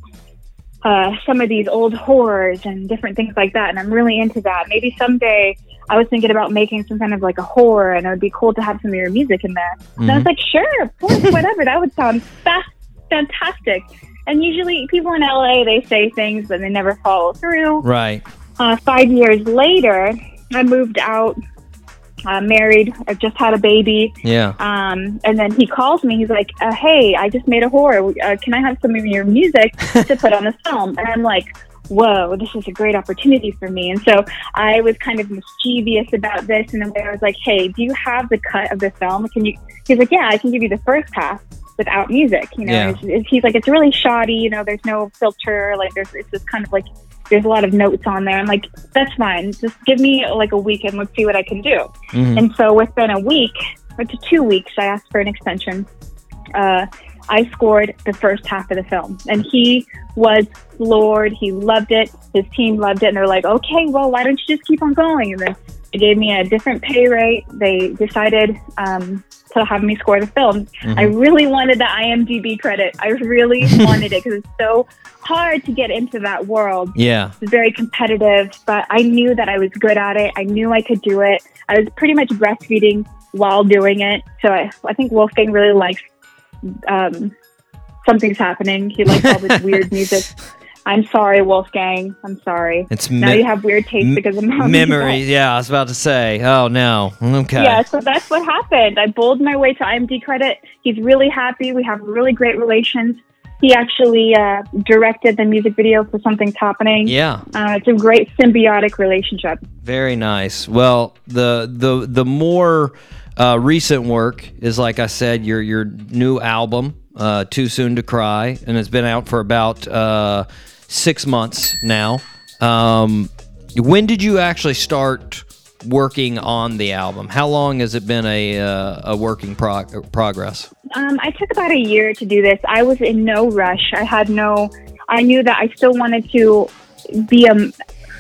uh, some of these old horrors and different things like that. And I'm really into that. Maybe someday." I was thinking about making some kind of like a horror, and it would be cool to have some of your music in there. And I was Mhm. like, "Sure, of course, whatever. That would sound fa- fantastic." And usually, people in LA they say things, but they never follow through right. uh, five years later, I moved out, uh, married, I just had a baby. Yeah. Um, and then he calls me. He's like, uh, "Hey, I just made a horror. Uh, can I have some of your music to put on the film?" And I'm like, "Whoa, this is a great opportunity for me." And so I was kind of mischievous about this, and then I was like, "Hey, do you have the cut of the film? Can you?" He's like, "Yeah, I can give you the first half." Without music, you know, Yeah. it's, it's, he's like, it's really shoddy. You know, there's no filter. Like, there's it's just kind of like there's a lot of notes on there. I'm like, that's fine. Just give me like a week and let's see what I can do. Mhm. And so within a week or to two weeks, I asked for an extension. Uh, I scored the first half of the film, and he was floored. He loved it. His team loved it, and they're like, "Okay, well, why don't you just keep on going?" And then they gave me a different pay rate. They decided um, to have me score the film. I really wanted the IMDb credit. I really wanted it because it's so hard to get into that world Yeah. It's very competitive, but I knew that I was good at it. I knew I could do it. I was pretty much breastfeeding while doing it. So I, I think Wolfgang really likes um, something's happening. He likes all this weird music. I'm sorry, Wolfgang. I'm sorry. It's now you have weird taste because of my memory. Yeah, I was about to say. Oh no. Okay. Yeah, so that's what happened. I bowled my way to IMD credit. He's really happy. We have really great relations. He actually uh, directed the music video for Something's Happening. Yeah. Uh, it's a great symbiotic relationship. Very nice. Well, the the the more uh, recent work is like I said, your your new album. uh, Too Soon to Cry, and it's been out for about uh, six months now. Um, when did you actually start working on the album? How long has it been a uh, a working prog- progress? Um, I took about a year to do this. I was in no rush. I had no. I knew that I still wanted to be a.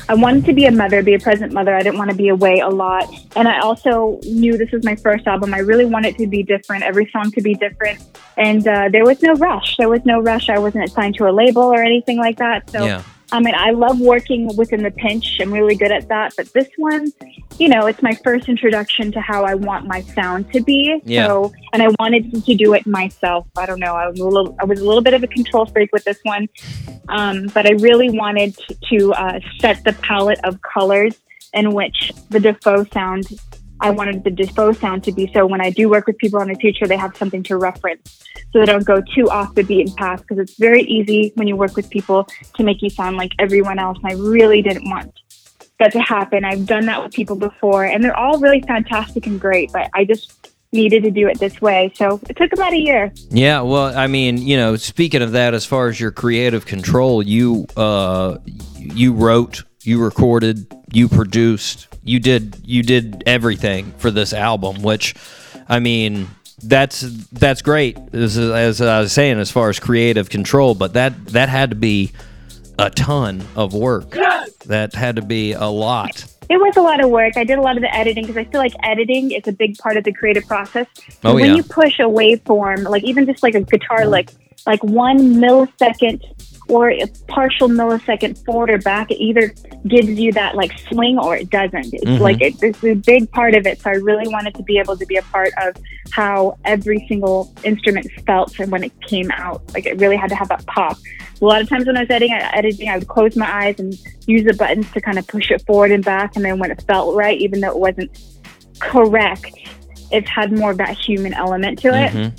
I wanted to be a mother, be a present mother. I didn't want to be away a lot, and I also knew this was my first album. I really wanted to be different. Every song to be different, and uh, there was no rush. There was no rush. I wasn't signed to a label or anything like that. So. Yeah. I mean, I love working within the pinch. I'm really good at that. But this one, you know, it's my first introduction to how I want my sound to be. Yeah. So, and I wanted to do it myself. I don't know. I was a little, I was a little bit of a control freak with this one, um, but I really wanted to, to uh, set the palette of colors in which the Defoe sound. I wanted the Defoe sound to be so when I do work with people in the future, they have something to reference so they don't go too off the beaten path because it's very easy when you work with people to make you sound like everyone else. And I really didn't want that to happen. I've done that with people before and they're all really fantastic and great, but I just needed to do it this way. So it took about a year. Yeah, well, I mean, you know, speaking of that, as far as your creative control, you uh, you wrote, you recorded, you produced, you did you did everything for this album, which, I mean, that's that's great. As, as I was saying, as far as creative control, but that that had to be a ton of work. That had to be a lot. It was a lot of work. I did a lot of the editing because I feel like editing is a big part of the creative process. Oh, when yeah. you push a waveform, like even just like a guitar lick, like one millisecond or a partial millisecond forward or back, it either gives you that like swing or it doesn't. It's Mhm. like it, it's a big part of it. So I really wanted to be able to be a part of how every single instrument felt and when it came out. Like it really had to have that pop. A lot of times when I was editing, editing, I would close my eyes and use the buttons to kind of push it forward and back. And then when it felt right, even though it wasn't correct, it had more of that human element to it. Mhm.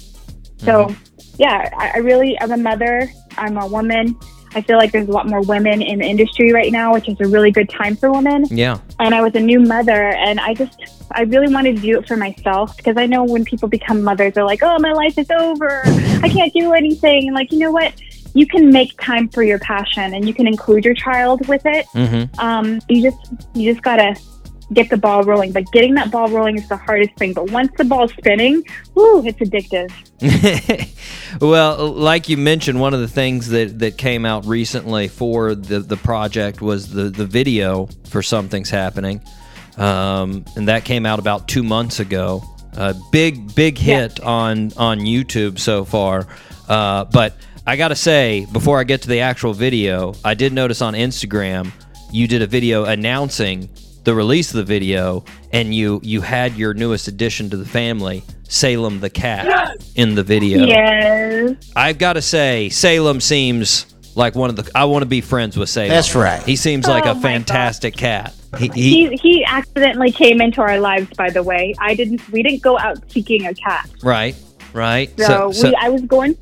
So, yeah, I, I really, I'm a mother, I'm a woman. I feel like there's a lot more women in the industry right now, which is a really good time for women. Yeah. And I was a new mother, and I just, I really wanted to do it for myself because I know when people become mothers, they're like, oh, my life is over. I can't do anything. And like, you know what? You can make time for your passion and you can include your child with it. Mm-hmm. Um, you just, you just gotta get the ball rolling. But getting that ball rolling is the hardest thing. But once the ball's spinning, whoo, it's addictive. well, like you mentioned, one of the things that, that came out recently for the, the project was the, the video for Something's Happening. Um, and that came out about two months ago. A big, big hit on, on YouTube so far. Uh, but I got to say, before I get to the actual video, I did notice on Instagram you did a video announcing the release of the video, and you you had your newest addition to the family, Salem the cat, in the video. Yes. I've got to say, Salem seems like one of the. I want to be friends with Salem. That's right. He seems like Oh a my fantastic cat. He, he, He, he accidentally came into our lives, by the way. I didn't, we didn't go out seeking a cat. right, right. So, we, I was going,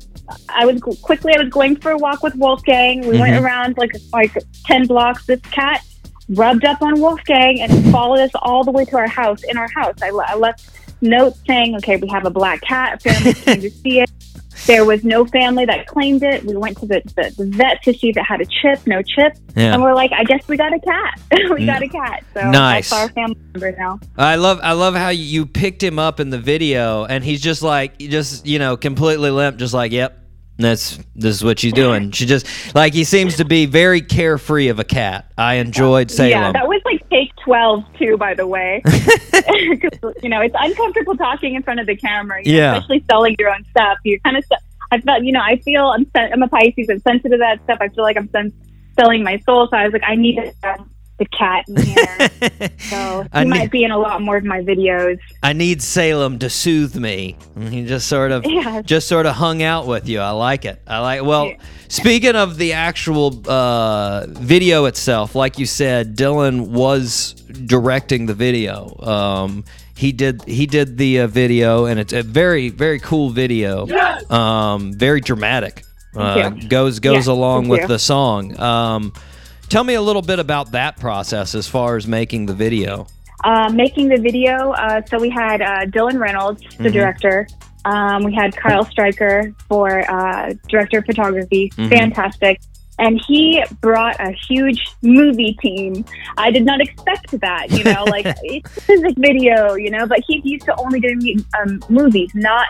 I was quickly, I was going for a walk with Wolfgang. We Mhm. went around like, like 10 blocks. This cat rubbed up on Wolfgang and followed us all the way to our house. In our house, I, I left notes saying, okay, we have a black cat. Family came to see it. There was no family that claimed it. We went to the, the, the vet to see if it had a chip, no chip. Yeah. And we're like, I guess we got a cat. we got a cat. So Nice. that's our family member now. I love I love how you picked him up in the video, and he's just like just you know completely limp, just like yep. That's this is what she's doing. She just like he seems to be very carefree of a cat. I enjoyed Salem. Yeah, that was like take 12 too, by the way. you know, it's uncomfortable talking in front of the camera, you know, Yeah. especially selling your own stuff. You kind of, I felt, you know, I feel I'm, I'm a Pisces. I'm sensitive to that stuff. I feel like I'm sen- selling my soul. So I was like, I need to have the cat in here. so he I ne- might be in a lot more of my videos. I need Salem to soothe me. He just sort of Yeah. just sort of hung out with you. I like it. I like well, speaking of the actual uh, video itself, like you said, Dylan was directing the video. Um, he did he did the uh, video and it's a very very cool video. Um, very dramatic. Uh, goes goes Yeah, along with you. the song. Um, tell me a little bit about that process as far as making the video. uh, making the video. Uh, so we had uh, Dylan Reynolds, the Mhm. director. Um, we had Kyle Stryker for uh, director of photography, Mhm. fantastic. And he brought a huge movie team. I did not expect that, you know, like it's a music video, you know, but he's used to only doing um, movies, not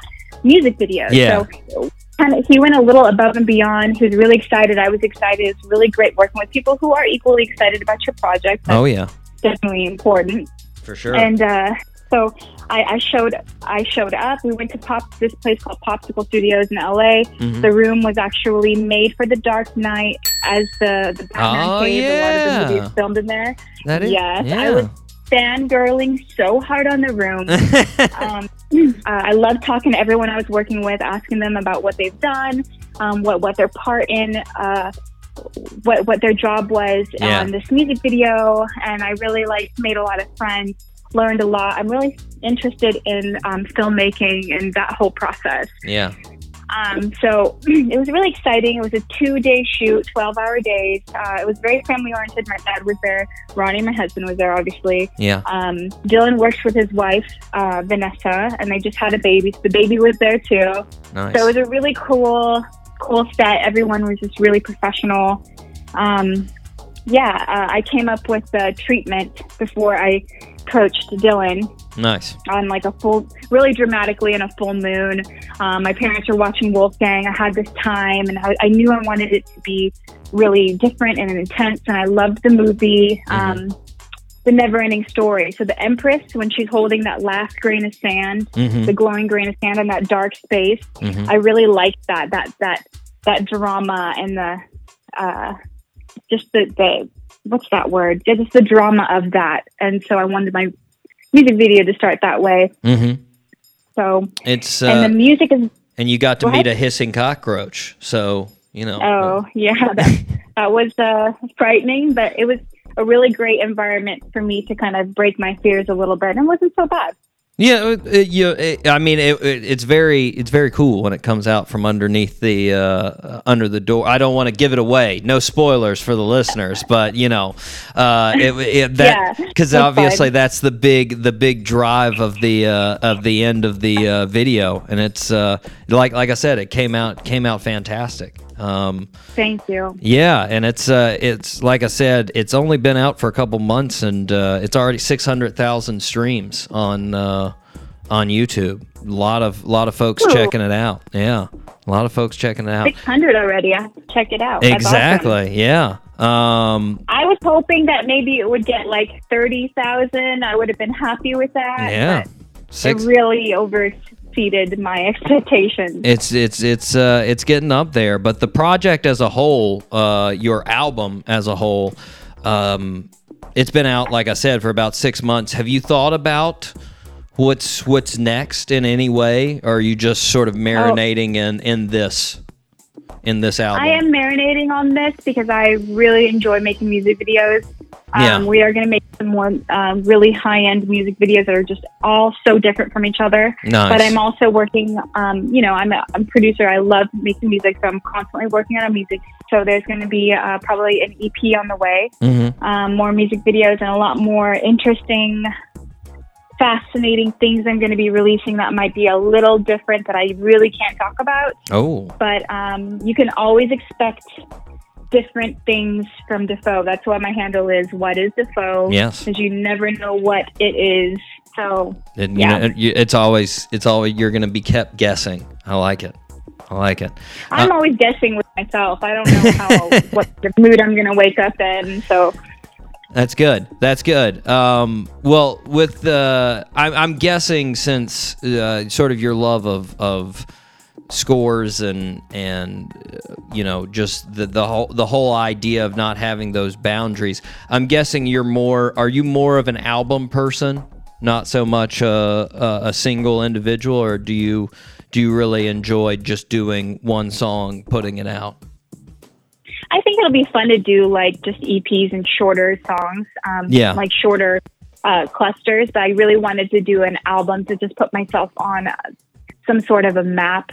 music videos. Yeah. So kind of, he went a little above and beyond. He was really excited. I was excited. It's really great working with people who are equally excited about your project. That's Oh yeah, definitely important. for sure. And uh, so I, I showed I showed up. We went to pop this place called Popsicle Studios in LA. Mhm. The room was actually made for The Dark Knight as the the Batman Oh, cave. A lot of the movies filmed in there. that is yes, I yeah. was fangirling so hard on the room. um, uh, I love talking to everyone I was working with, asking them about what they've done, um, what what their part in, uh, what what their job was Yeah. on this music video, and I really like made a lot of friends, learned a lot. I'm really interested in um, filmmaking and that whole process. yeah. Um, so it was really exciting. It was a two day shoot, 12 hour days. Uh, it was very family oriented. My dad was there. Ronnie, my husband, was there, obviously. Yeah. Um, Dylan worked with his wife, uh, Vanessa, and they just had a baby. So the baby was there too. Nice. So it was a really cool, cool set. Everyone was just really professional. Um, yeah, uh, I came up with the treatment before I coached Dylan nice. on like a full, really dramatically in a full moon. Um, my parents were watching Wolfgang. I had this time, and I, I knew I wanted it to be really different and intense. And I loved the movie, um, The Never Ending Story. So the Empress, when she's holding that last grain of sand, hmm the glowing grain of sand in that dark space, hmm I really liked that that that that drama and the uh, just the the what's that word? Yeah, Just the drama of that. And so I wanted my music video to start that way. hmm So It's and uh, the music is and you got to meet a hissing cockroach, so you know. oh yeah that, that was uh, frightening, but it was a really great environment for me to kind of break my fears a little bit, and it wasn't so bad. Yeah, it, it, you, it, I mean, it, it, it's very, it's very cool when it comes out from underneath the, uh, uh, under the door. I don't want to give it away. No spoilers for the listeners, but you know, uh, it, it, that because that's obviously fine. that's the big, the big drive of the, uh, of the end of the uh, video, and it's uh, like, like I said, it came out, came out fantastic. Um, Thank you. yeah, and it's uh, it's like I said, it's only been out for a couple months, and uh, it's already six hundred thousand streams on uh, on YouTube. A lot of lot of folks Ooh. checking it out. Yeah, a lot of folks checking it out. Six hundred already. I check it out. That's awesome. Exactly. Yeah. Um, I was hoping that maybe it would get like thirty thousand. I would have been happy with that. yeah. Six. It really overseeded my expectations. It's it's it's uh it's getting up there, but the project as a whole, uh, your album as a whole, um, it's been out like I said for about six months. Have you thought about what's what's next in any way, or are you just sort of marinating in in this in this album? I am marinating on this because I really enjoy making music videos. Um, Yeah. We are going to make some more um, really high end music videos that are just all so different from each other. Nice. But I'm also working, um, you know, I'm a, I'm a producer. I love making music, so I'm constantly working on a music. So there's going to be uh, probably an EP on the way, Mhm. um, more music videos, and a lot more interesting, fascinating things I'm going to be releasing that might be a little different that I really can't talk about Oh, but um, you can always expect different things from Defoe. That's what my handle is. What is Defoe? Yes. Because you never know what it is. So you Yeah. know, it's always it's always you're going to be kept guessing. I like it. I like it. I'm always guessing with myself. I don't know how what the mood I'm going to wake up in. So That's good. That's good. Um, well, with the, I'm, I'm guessing since uh, sort of your love of of scores and and uh, you know just the the whole the whole idea of not having those boundaries. I'm guessing you're more. Are you more of an album person, not so much a a, a single individual, or do you do you really enjoy just doing one song, putting it out? I think it'll be fun to do like just EPs and shorter songs. Um, Yeah. Like shorter uh, clusters. But I really wanted to do an album to just put myself on uh, some sort of a map.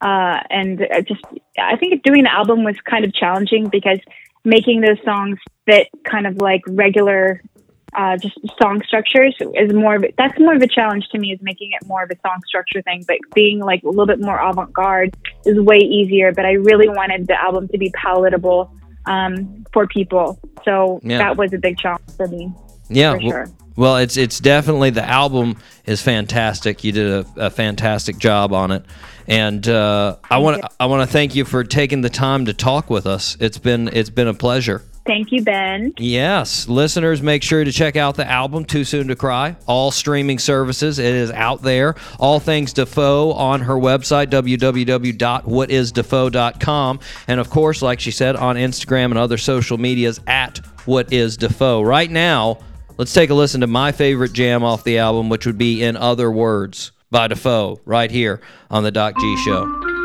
Uh, and just, I think doing the album was kind of challenging because making those songs fit kind of like regular uh, just song structures is more of a, that's more of a challenge to me is making it more of a song structure thing. But being like a little bit more avant garde is way easier. But I really wanted the album to be palatable um, for people, so Yeah. that was a big challenge for me. Yeah. for w- sure. Well, it's it's definitely the album is fantastic. You did a, a fantastic job on it, and uh, I want to I want to thank you for taking the time to talk with us. It's been it's been a pleasure. Thank you, Ben. Yes, listeners, make sure to check out the album "Too Soon to Cry." All streaming services, it is out there. All things Defoe on her website www.whatisdefoe.com, and of course, like she said, on Instagram and other social medias at What Is Defoe. Right now, let's take a listen to my favorite jam off the album, which would be "In Other Words" by Defoe, right here on the Doc G Show.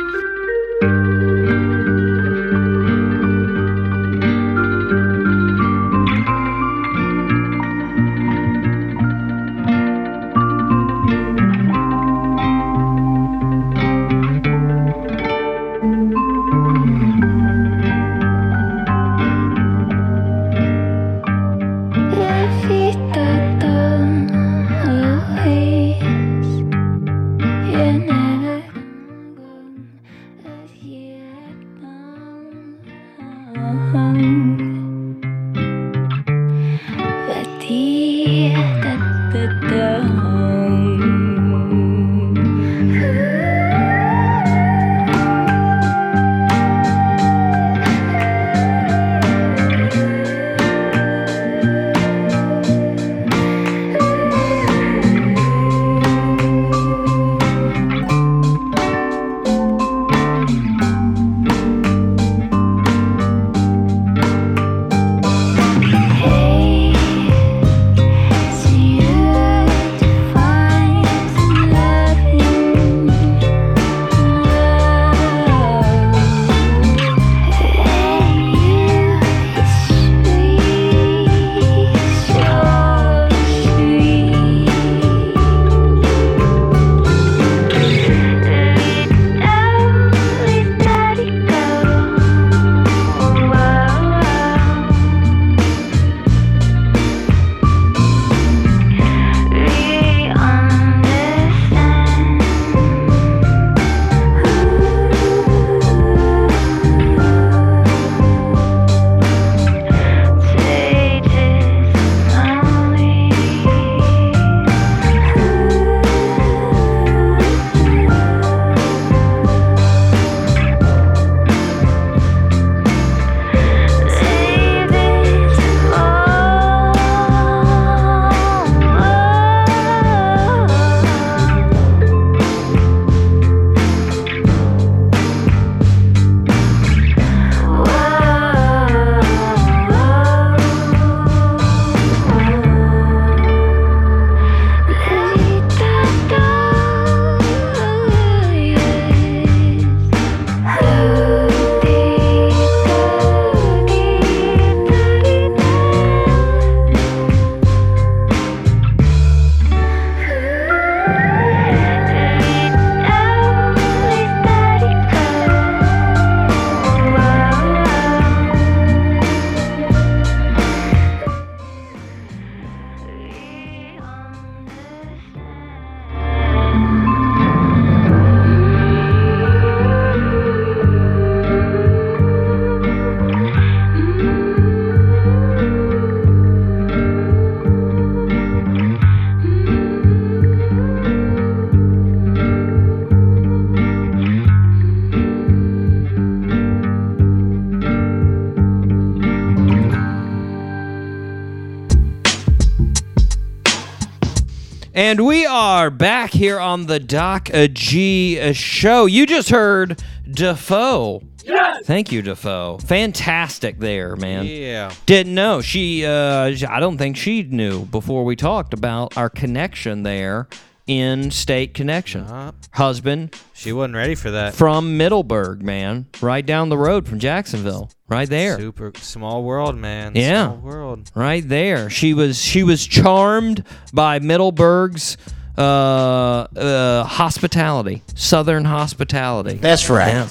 And we are back here on the Doc uh, G show. You just heard Defoe. Yes. Thank you, Defoe. Fantastic there, man. Yeah. Didn't know. She uh I don't think she knew before we talked about our connection there in state connection. Uh, Husband she wasn't ready for that. from Middleburg, man. Right down the road from Jacksonville. Right there. Super small world, man. Yeah. Small world. right there. She was she was charmed by Middleburg's uh, uh, hospitality, Southern hospitality. That's right. Yeah.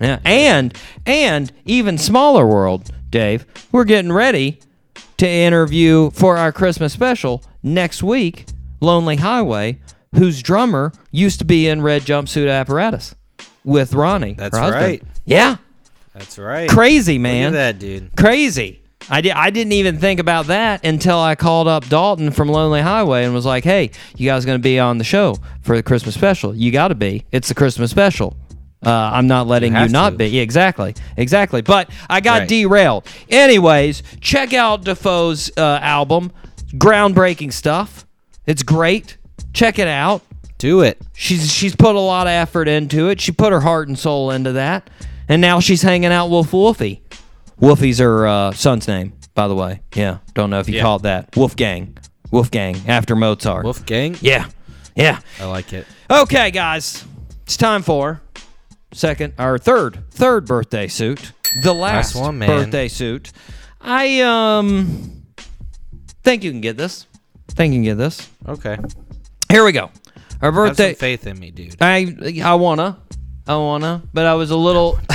yeah, and and even smaller world, Dave. We're getting ready to interview for our Christmas special next week Lonely Highway, whose drummer used to be in Red Jumpsuit Apparatus with Ronnie. That's right. Yeah. That's right. Crazy, Look man. at that dude. Crazy. I, di- I didn't even think about that until I called up Dalton from Lonely Highway and was like, hey, you guys going to be on the show for the Christmas special? You got to be. It's the Christmas special. Uh, I'm not letting you, have not to. be. Yeah, exactly. Exactly. But I got Right. derailed. Anyways, check out Defoe's uh, album. Groundbreaking stuff. It's great. Check it out. Do it. She's she's put a lot of effort into it. She put her heart and soul into that, and now she's hanging out with Wolfie. Wolfie's her uh, son's name, by the way. Yeah, don't know if you Yeah. call it that. Wolfgang, Wolfgang after Mozart. Wolfgang. Yeah, yeah. I like it. Okay, guys, it's time for second or third third birthday suit. The last Last one, man. birthday suit. I um think you can get this. Think you can get this. Okay. Here we go. Our Have birthday. some faith in me, dude. I I wanna, I wanna, but I was a little,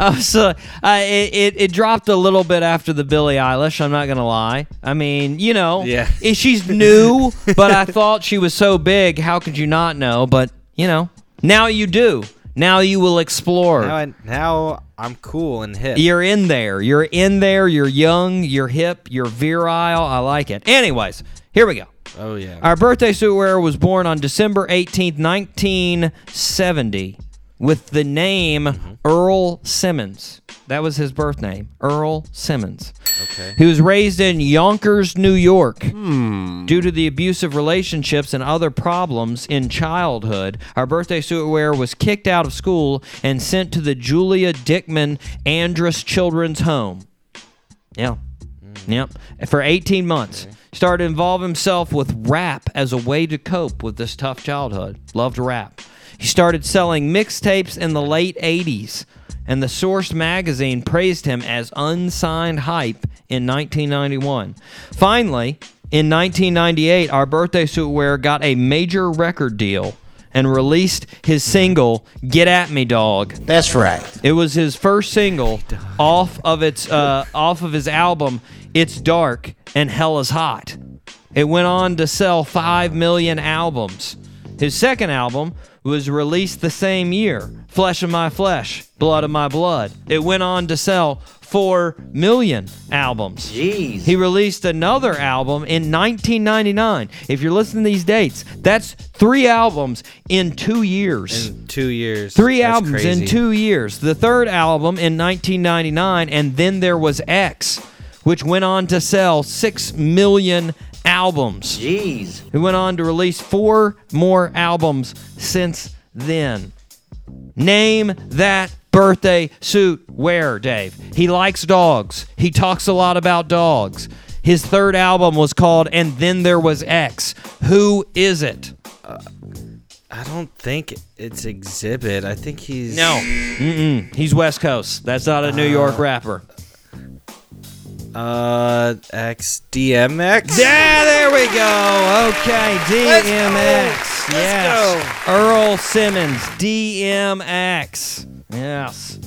I was uh, I, it, it dropped a little bit after the Billie Eilish. I'm not gonna lie. I mean, you know, Yeah. she's new, but I thought she was so big. How could you not know? But you know, now you do. Now you will explore. Now, I, now I'm cool and hip. You're in there. You're in there. You're young. You're hip. You're virile. I like it. Anyways, here we go. Oh yeah. Our birthday suit wearer was born on December 18th, 1970, with the name Earl Simmons. That was his birth name, Earl Simmons. Okay. He was raised in Yonkers, New York. Hmm. Due to the abusive relationships and other problems in childhood, our birthday suit wearer was kicked out of school and sent to the Julia Dyckman Andrus Children's Home. Yeah. Yep. For 18 months. Started to involve himself with rap as a way to cope with this tough childhood. Loved rap. He started selling mixtapes in the late 80s, and the Source magazine praised him as unsigned hype in 1991. Finally, in 1998, our birthday suit wearer got a major record deal and released his single "Get at Me, Dog." That's right. It was his first single off of its uh, off of his album "It's Dark and Hell Is Hot." It went on to sell five million albums. His second album was released the same year, "Flesh of My Flesh, Blood of My Blood." It went on to sell four million albums. Jeez. He released another album in 1999. If you're listening to these dates, that's three albums in two years. In two years. Three That's albums crazy. in two years. The third album in 1999, and then there was X, which went on to sell six million albums. Jeez. He went on to release four more albums since then. Name that birthday suit wearer, Dave. He likes dogs. He talks a lot about dogs. His third album was called And Then There Was X. Who is it? I don't think it's Xzibit. I think he's No. Mm-mm. He's West Coast. That's not a New York rapper. Uh, X DMX. Yeah, there we go. Okay, DMX. yes. Earl Simmons, DMX. Yes.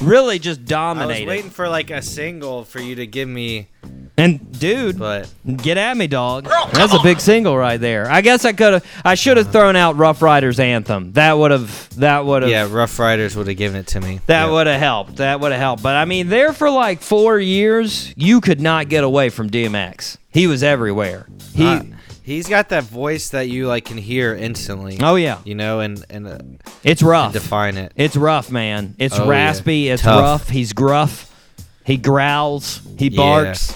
Really just dominated. I was waiting for like a single for you to give me, And dude, but get at me, dog. That's a big single right there. I guess I could have. I should have thrown out Ruff Ryders anthem. That would have. That would have. yeah, Ruff Ryders would have given it to me. That Yeah. would have helped. That would have helped. But I mean, there for like four years, you could not get away from DMX. He was everywhere. He. Uh, he's got that voice that you like can hear instantly. oh yeah. You know, and and, uh, It's and rough. define it. It's rough, man. It's Oh, yeah. raspy. It's Tough. rough. He's gruff. He growls. He Yeah. barks.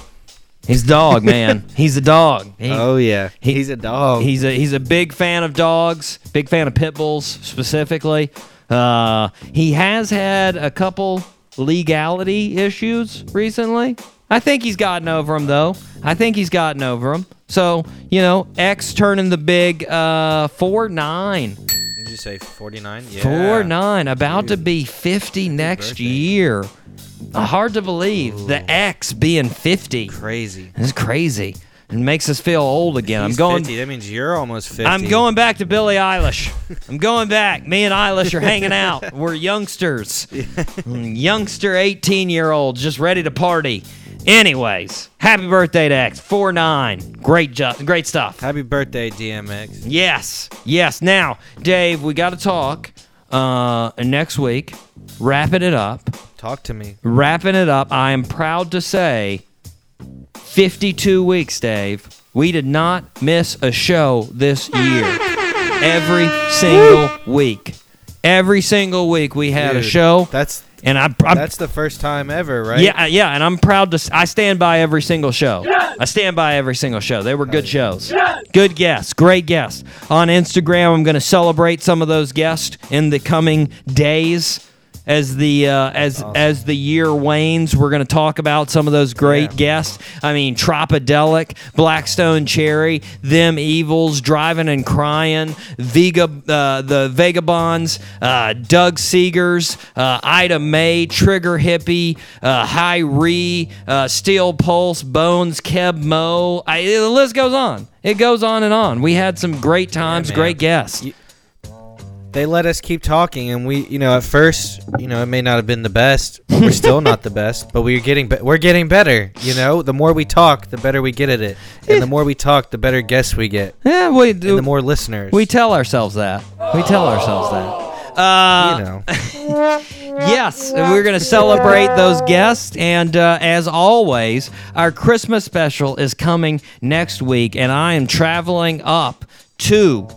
He's dog, man. He's a dog. He- oh yeah, he- he's a dog. He's a he's a big fan of dogs. Big fan of pit bulls specifically. Uh, he has had a couple legality issues recently. I think he's gotten over them though. I think he's gotten over them. So you know, X turning the big uh, four nine. Did you say forty nine? Yeah. Four nine, about to be fifty next birthday. year. Hard to believe the X being fifty. Crazy. It's crazy. It makes us feel old again. He's I'm going. 50. That means you're almost fifty. I'm going back to Billie Eilish. I'm going back. Me and Eilish are hanging out. We're youngsters, Mm, youngster 18 year olds just ready to party. Anyways, happy birthday to X four nine. Great job, great stuff. Happy birthday, DMX. Yes, yes. Now, Dave, we got to talk uh, next week. Wrapping it up. Talk to me. Wrapping it up. I am proud to say, 52 weeks, Dave. We did not miss a show this year. Every single week. Every single week we had a show. That's and I, I'm that's the first time ever, right? yeah, uh, yeah, and I'm proud to. I stand by every single show. I stand by every single show. They were good shows. Good guests, great guests. On Instagram, I'm going to celebrate some of those guests in the coming days. As the uh, as as the year wanes, we're going to talk about some of those great Yeah. guests. I mean, Tropidelic, Blackstone Cherry, them evils, driving and crying, Vega, uh, the Vagabonds, uh, Doug Seegers, uh, Ida Mae, Trigger Hippy, uh, High Ree, uh, Steel Pulse, Bones, Keb Mo. I, the list goes on. It goes on and on. We had some great times, man. great guests. You- They let us keep talking, and we, you know, at first, you know, it may not have been the best. We're still not the best, but we're getting, be- we're getting better. You know, the more we talk, the better we get at it, and the more we talk, the better guests we get, Yeah, we and do. the more listeners. We tell ourselves that. We tell ourselves that. Uh, you know, Yes, and we're going to celebrate those guests. And uh, as always, our Christmas special is coming next week, and I am traveling up to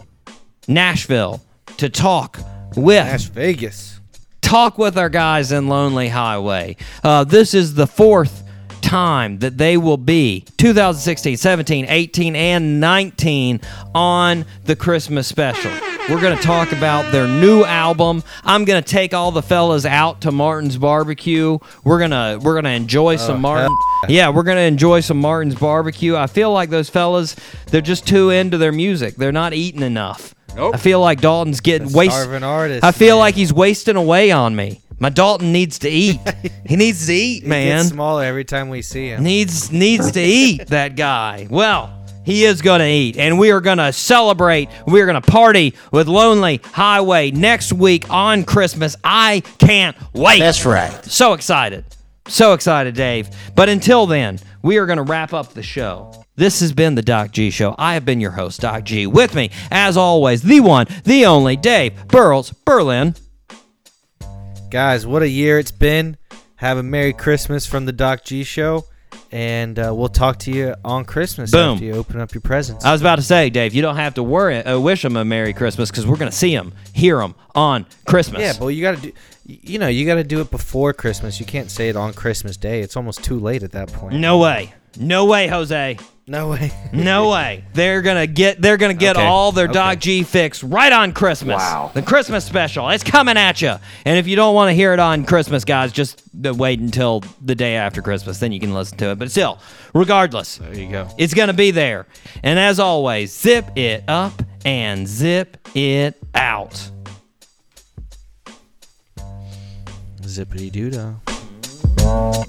Nashville to talk with Las Vegas. talk with our guys in Lonely Highway. Uh, this is the fourth time that they will be 2016, 17, 18, and 19 on the Christmas special. We're going to talk about their new album. I'm going to take all the fellas out to Martin's Barbecue. We're going to we're going to enjoy some Martin. Yeah, we're going to enjoy some Martin's Barbecue. I feel like those fellas they're just too into their music. They're not eating enough. Nope. I feel like Dalton's getting The wasted. starving artist, I feel man. like he's wasting away on me. My Dalton needs to eat. he needs to eat, He man. gets smaller every time we see him. needs needs to eat. That guy. Well, he is going to eat, and we are going to celebrate. We are going to party with Lonely Highway next week on Christmas. I can't wait. That's right. So excited. So excited, Dave. But until then, we are going to wrap up the show. This has been the Doc G Show. I have been your host, Doc G. With me, as always, the one, the only Dave Burles Berlin. Guys, what a year it's been. Have a Merry Christmas from the Doc G Show, and uh, we'll talk to you on Christmas Boom. after you open up your presents. I was about to say, Dave, you don't have to worry, uh, wish them a Merry Christmas because we're going to see them, hear them on Christmas. yeah, but you got to do. You know, you got to do it before Christmas. You can't say it on Christmas Day. It's almost too late at that point. no way. No way, Jose. No way. No way. They're gonna get they're gonna get Okay. all their Okay. Doc G fix right on Christmas. Wow. The Christmas special. It's coming at you. And if you don't want to hear it on Christmas, guys, just uh, wait until the day after Christmas. Then you can listen to it. But still, regardless, There you go. it's gonna be there. And as always, zip it up and zip it out. Zippity doo dah.